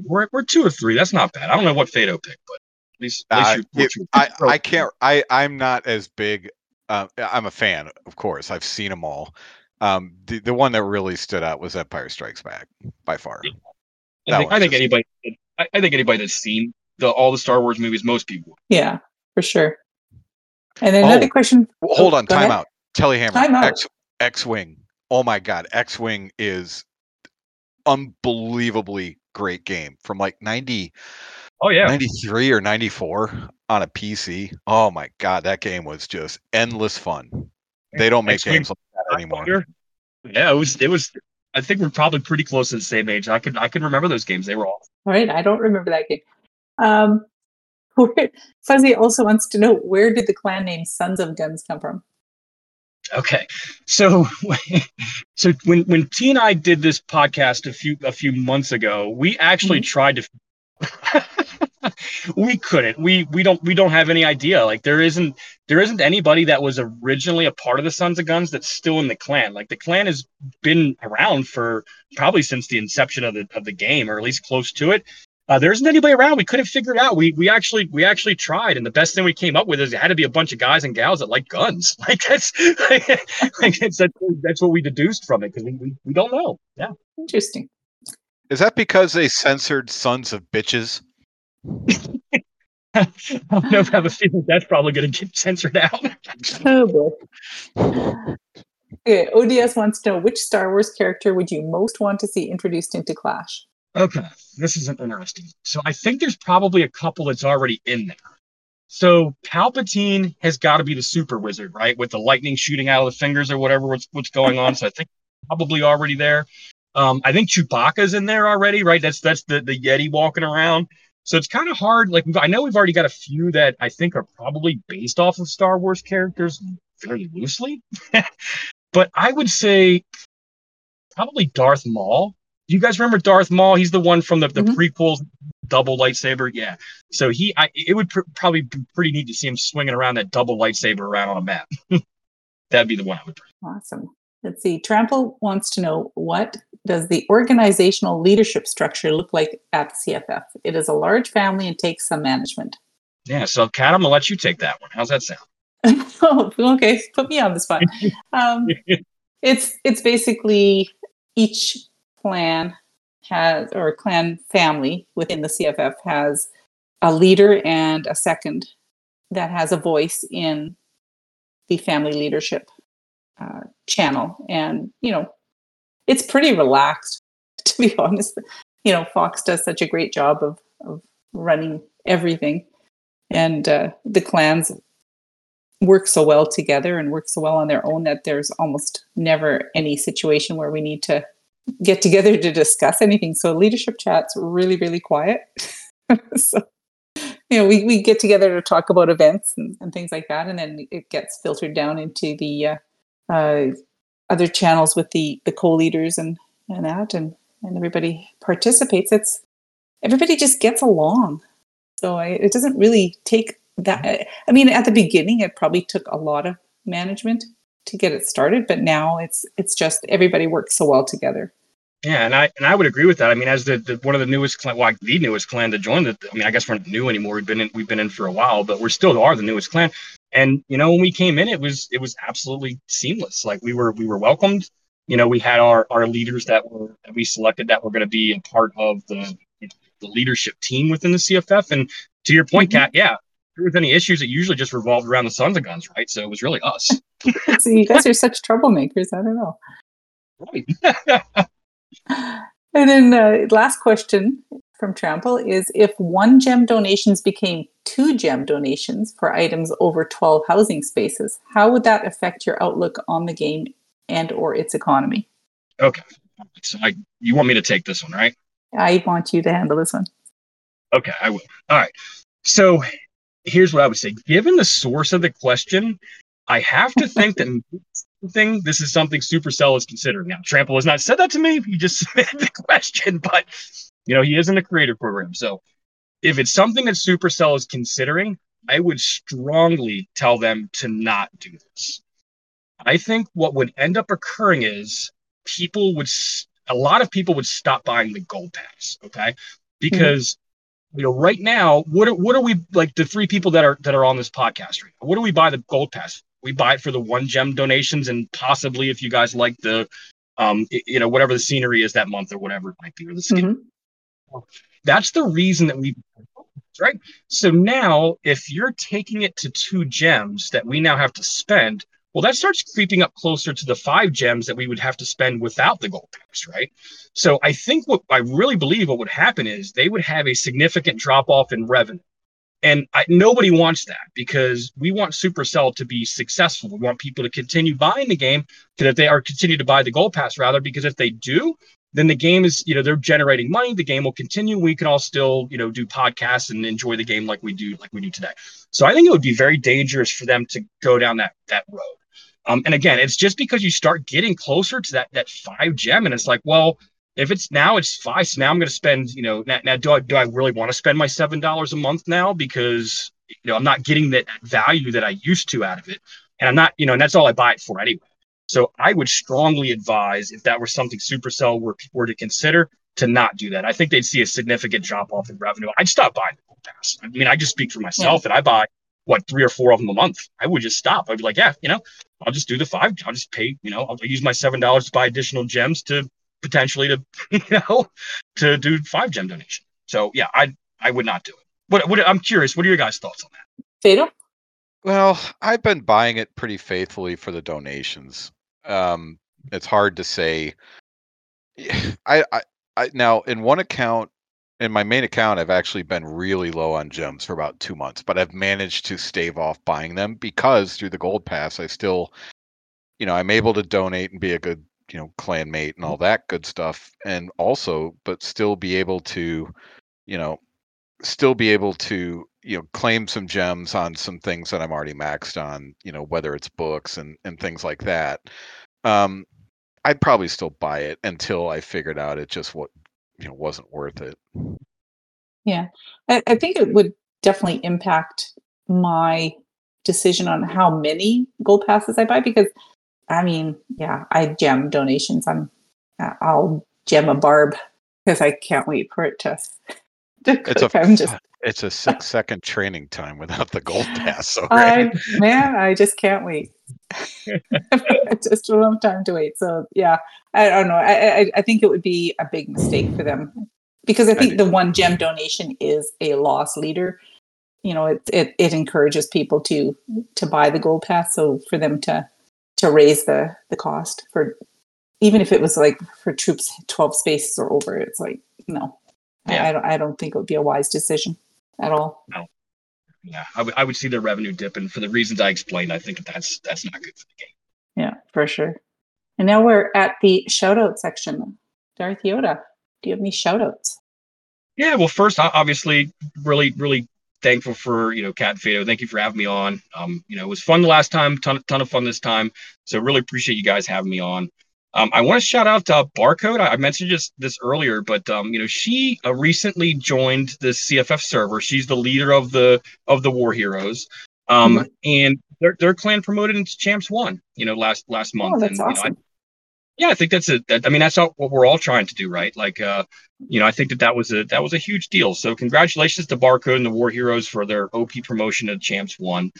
We're, we're two or three. That's not bad. I don't know what Fado picked, but at least, at least Uh, you, it- I, I can't I I'm not as big uh, I'm a fan of course I've seen them all um the, the one that really stood out was Empire Strikes Back by far I think, I think just- anybody, I, I think anybody that's seen the all the Star Wars movies, most people. Yeah, for sure. And then another Oh, question. Hold Oh, on go time ahead. out Telehammer Time out. X X-wing oh my god X-wing is unbelievably great game from like 90 Oh yeah, 93 or 94 on a PC oh my god that game was just endless fun they don't make X-Wing games like that anymore Yeah, it was. It was. I think we're probably pretty close to the same age. I can I can remember those games. They were all. All right, I don't remember that game. Um, where- Fuzzy also wants to know where did the clan name Sons of Guns come from? Okay, so so when when T and I did this podcast a few a few months ago, we actually tried to. we couldn't. We we don't we don't have any idea. Like there isn't there isn't anybody that was originally a part of the Sons of Guns that's still in the clan. Like the clan has been around for probably since the inception of the of the game, or at least close to it. Uh, there isn't anybody around. We couldn't figure it out. We we actually we actually tried, and the best thing we came up with is it had to be a bunch of guys and gals that like guns. Like that's like, like that's that's what we deduced from it because we, we we don't know. Yeah. Interesting. is that because they censored Sons of Bitches I don't know if I have a feeling that's probably going to get censored out. Oh boy. Okay, ODS wants to know which Star Wars character would you most want to see introduced into Clash? Okay, this is interesting. So I think there's probably a couple that's already in there. So Palpatine has got to be the super wizard, right? With the lightning shooting out of the fingers or whatever what's what's going on. So I think probably already there. Um, I think Chewbacca's in there already, right? That's that's the the Yeti walking around. So it's kind of hard. Like I know we've already got a few that I think are probably based off of Star Wars characters very loosely. but I would say probably Darth Maul. Do you guys remember Darth Maul? He's the one from the, the Mhm. prequels, double lightsaber. Yeah. So he, I, it would pr- probably be pretty neat to see him swinging around that double lightsaber around on a map. That'd be the one I would. Bring. Awesome. Let's see. Trample wants to know what does the organizational leadership structure look like at the CFF? It is a large family and takes some management. Yeah. So Kat, I'm gonna let you take that one. How's that sound? oh, okay. Put me on the spot. Um, it's it's basically each clan has or clan family within the CFF has a leader and a second that has a voice in the family leadership uh, channel, and you know it's pretty relaxed to be honest. You know, Fox does such a great job of of running everything, and uh, the clans work so well together and work so well on their own that there's almost never any situation where we need to get together to discuss anything. So leadership chats really, really quiet. so you know, we, we get together to talk about events and, and things like that, and then it gets filtered down into the uh, uh, other channels with the the co-leaders and and that, and and everybody participates. It's everybody just gets along, so I, it doesn't really take that. I mean, at the beginning, it probably took a lot of management to get it started, but now it's it's just everybody works so well together. Yeah, and I and I would agree with that. I mean, as the, the one of the newest clan, well, the newest clan to join the. I mean, I guess we're not new anymore. We've been in, we've been in for a while, but we're still are the newest clan. And you know, when we came in, it was it was absolutely seamless. Like we were we were welcomed. You know, we had our our leaders that were that we selected that were going to be a part of the the leadership team within the CFF. And to your point, mm-hmm. Kat, yeah, if there was any issues, it usually just revolved around the Sons of Guns, right? So it was really us. so you guys are such troublemakers. I don't know. Right. and then uh, last question from Trample is if one gem donations became two gem donations for items over 12 housing spaces, how would that affect your outlook on the game and or its economy? Okay. So I, you want me to take this one, right? I want you to handle this one. Okay, I will. All right. So here's what I would say. Given the source of the question, I have to think that thing. This is something Supercell is considering. Now, Trample has not said that to me. He just submitted the question, but you know, he is in the creator program. So if it's something that Supercell is considering, I would strongly tell them to not do this. I think what would end up occurring is people would, a lot of people would stop buying the gold pass. Okay. Because, mm-hmm. you know, right now, what are, what are we like the three people that are, that are on this podcast right now? What do we buy the gold pass we buy it for the one gem donations and possibly if you guys like the um you know whatever the scenery is that month or whatever it might be or the skin. Mm-hmm. that's the reason that we right? So now if you're taking it to two gems that we now have to spend well that starts creeping up closer to the five gems that we would have to spend without the gold pass right? So i think what i really believe what would happen is they would have a significant drop off in revenue and I, nobody wants that because we want Supercell to be successful. We want people to continue buying the game, that they are continue to buy the Gold Pass rather, because if they do, then the game is, you know, they're generating money. The game will continue. We can all still, you know, do podcasts and enjoy the game like we do, like we do today. So I think it would be very dangerous for them to go down that that road. Um, and again, it's just because you start getting closer to that that five gem, and it's like, well, if it's now it's five, so now I'm going to spend, you know, now, now do I do I really want to spend my seven dollars a month now because you know I'm not getting that value that I used to out of it, and I'm not, you know, and that's all I buy it for anyway. So I would strongly advise if that were something Supercell were were to consider to not do that. I think they'd see a significant drop off in revenue. I'd stop buying the Gold Pass. I mean, I just speak for myself, yeah. and I buy what three or four of them a month. I would just stop. I'd be like, yeah, you know, I'll just do the five. I'll just pay. You know, I'll use my seven dollars to buy additional gems to potentially to you know to do five gem donation. So yeah, I I would not do it. What what I'm curious, what are your guys' thoughts on that? Fatal? Well, I've been buying it pretty faithfully for the donations. Um, it's hard to say. I, I, I now in one account, in my main account, I've actually been really low on gems for about two months, but I've managed to stave off buying them because through the gold pass, I still, you know, I'm able to donate and be a good you know clanmate and all mm-hmm. that good stuff and also but still be able to you know still be able to you know claim some gems on some things that i'm already maxed on you know whether it's books and and things like that. Um i'd probably still buy it until i figured out it just what you know wasn't worth it. Yeah. I, I think it would definitely impact my decision on how many gold passes i buy because I mean, yeah, I gem donations. I'm, I'll gem a barb because I can't wait for it to. to it's a, I'm just. It's a six second training time without the gold pass. So right? I, man, I just can't wait. just a long time to wait. So yeah, I don't know. I, I I think it would be a big mistake for them because I think I the one gem donation is a loss leader. You know, it, it it encourages people to to buy the gold pass. So for them to to raise the the cost for even if it was like for troops 12 spaces or over it's like no yeah. I, I, don't i don't think it would be a wise decision at all no yeah, I, w- I would see their revenue dip, and for the reasons I explained, I think that that's that's not good for the game. Yeah, for sure. And now we're at the shout out section. Darth Yoda, do you have any shout outs? Yeah, well, first, obviously, really, really thankful for you know Kat and Fado. Thank you for having me on. Um, you know, it was fun the last time, ton ton of fun this time. So really appreciate you guys having me on. Um, I want to shout out uh, Barcode. I, I mentioned just this earlier, but um, you know, she uh, recently joined the CFF server. She's the leader of the of the War Heroes, um, mm-hmm. and their their clan promoted into Champs One. You know, last last month. Oh, that's and, awesome. You know, I, yeah, I think that's a. That, I mean, that's what we're all trying to do, right? Like, uh, you know, I think that that was a that was a huge deal. So, congratulations to Barcode and the War Heroes for their OP promotion to Champs One.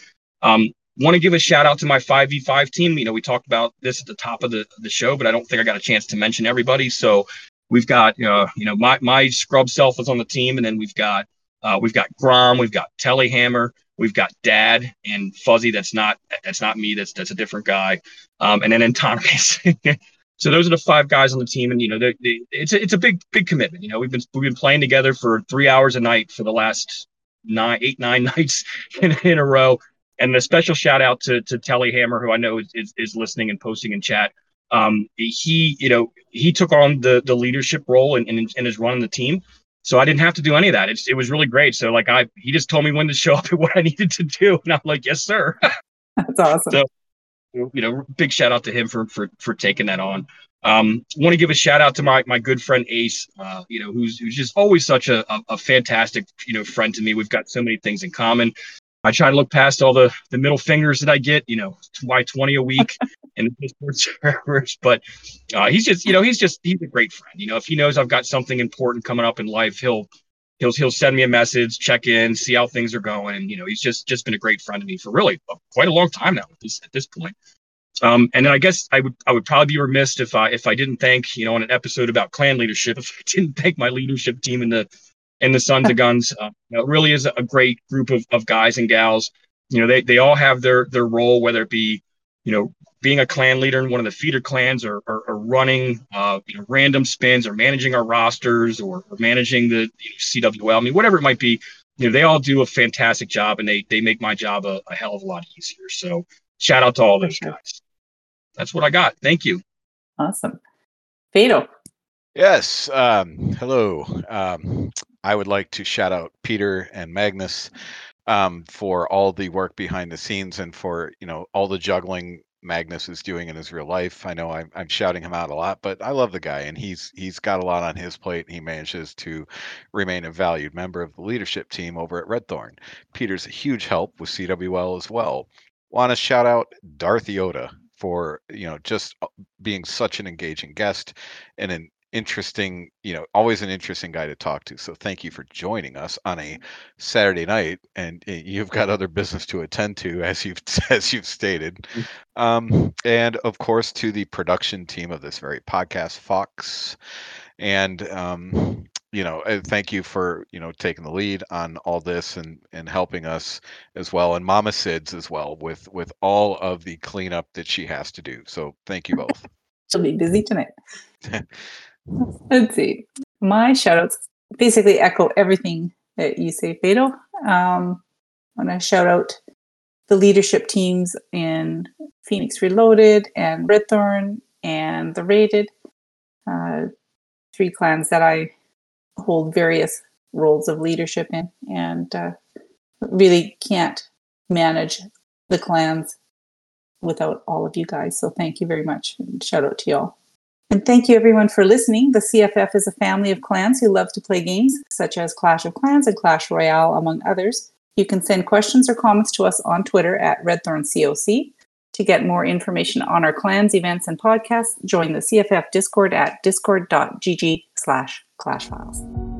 Um, want to give a shout out to my 5v5 team. You know, we talked about this at the top of the, the show, but I don't think I got a chance to mention everybody. So, we've got uh, you know my my scrub self is on the team, and then we've got uh, we've got Grom, we've got Telehammer, we've got Dad and Fuzzy. That's not that's not me. That's that's a different guy. Um, and then Antonymous. So those are the five guys on the team, and you know, they, they, it's a, it's a big big commitment. You know, we've been we've been playing together for three hours a night for the last nine eight nine nights in, in a row. And a special shout out to to Telehammer, who I know is, is, is listening and posting in chat. Um, he you know he took on the the leadership role and, and, and is running the team. So I didn't have to do any of that. It's, it was really great. So like I, he just told me when to show up and what I needed to do, and I'm like, yes, sir. That's awesome. So you know, big shout out to him for for for taking that on. Um, want to give a shout out to my my good friend Ace, uh, you know, who's who's just always such a, a, a fantastic you know friend to me. We've got so many things in common. I try to look past all the the middle fingers that I get, you know, why twenty a week in Discord servers. But uh, he's just, you know, he's just he's a great friend. You know, if he knows I've got something important coming up in life, he'll he'll he'll send me a message, check in, see how things are going. You know, he's just just been a great friend to me for really quite a long time now at this at this point. Um, and then I guess I would I would probably be remiss if I if I didn't thank you know on an episode about clan leadership if I didn't thank my leadership team in the in the Sons of Guns. Uh, you know, it really is a great group of, of guys and gals. You know, they they all have their their role, whether it be you know being a clan leader in one of the feeder clans or, or, or running uh, you know, random spins or managing our rosters or, or managing the you know, CWL. I mean, whatever it might be, you know, they all do a fantastic job and they they make my job a, a hell of a lot easier. So shout out to all those guys. That's what I got. Thank you. Awesome. Fado. Yes. Um, hello. Um, I would like to shout out Peter and Magnus um, for all the work behind the scenes and for you know all the juggling Magnus is doing in his real life. I know I'm, I'm shouting him out a lot, but I love the guy, and he's he's got a lot on his plate. He manages to remain a valued member of the leadership team over at Redthorn. Peter's a huge help with CWL as well. Want to shout out Darth Yoda for you know just uh, being such an engaging guest and an interesting, you know, always an interesting guy to talk to. So thank you for joining us on a Saturday night, and eh, you've got other business to attend to, as you've as you've stated. Mm. Um, and of course, to the production team of this very podcast, Fox, and um, you know, eh, thank you for you know taking the lead on all this and and helping us as well, and Mama Sids as well with with all of the cleanup that she has to do. So thank you both. She'll be busy tonight. Let's see. My shoutouts basically echo everything that you say, Fado. Um, I want to shout out the leadership teams in Phoenix Reloaded and Redthorn and the Rated, uh, three clans that I hold various roles of leadership in, and uh, really can't manage the clans without all of you guys. So thank you very much. And shout out to y'all. And thank you everyone for listening. The CFF is a family of clans who love to play games such as Clash of Clans and Clash Royale, among others. You can send questions or comments to us on Twitter at RedthornCOC. To get more information on our clans, events, and podcasts, join the CFF Discord at discord.gg slash clashfiles.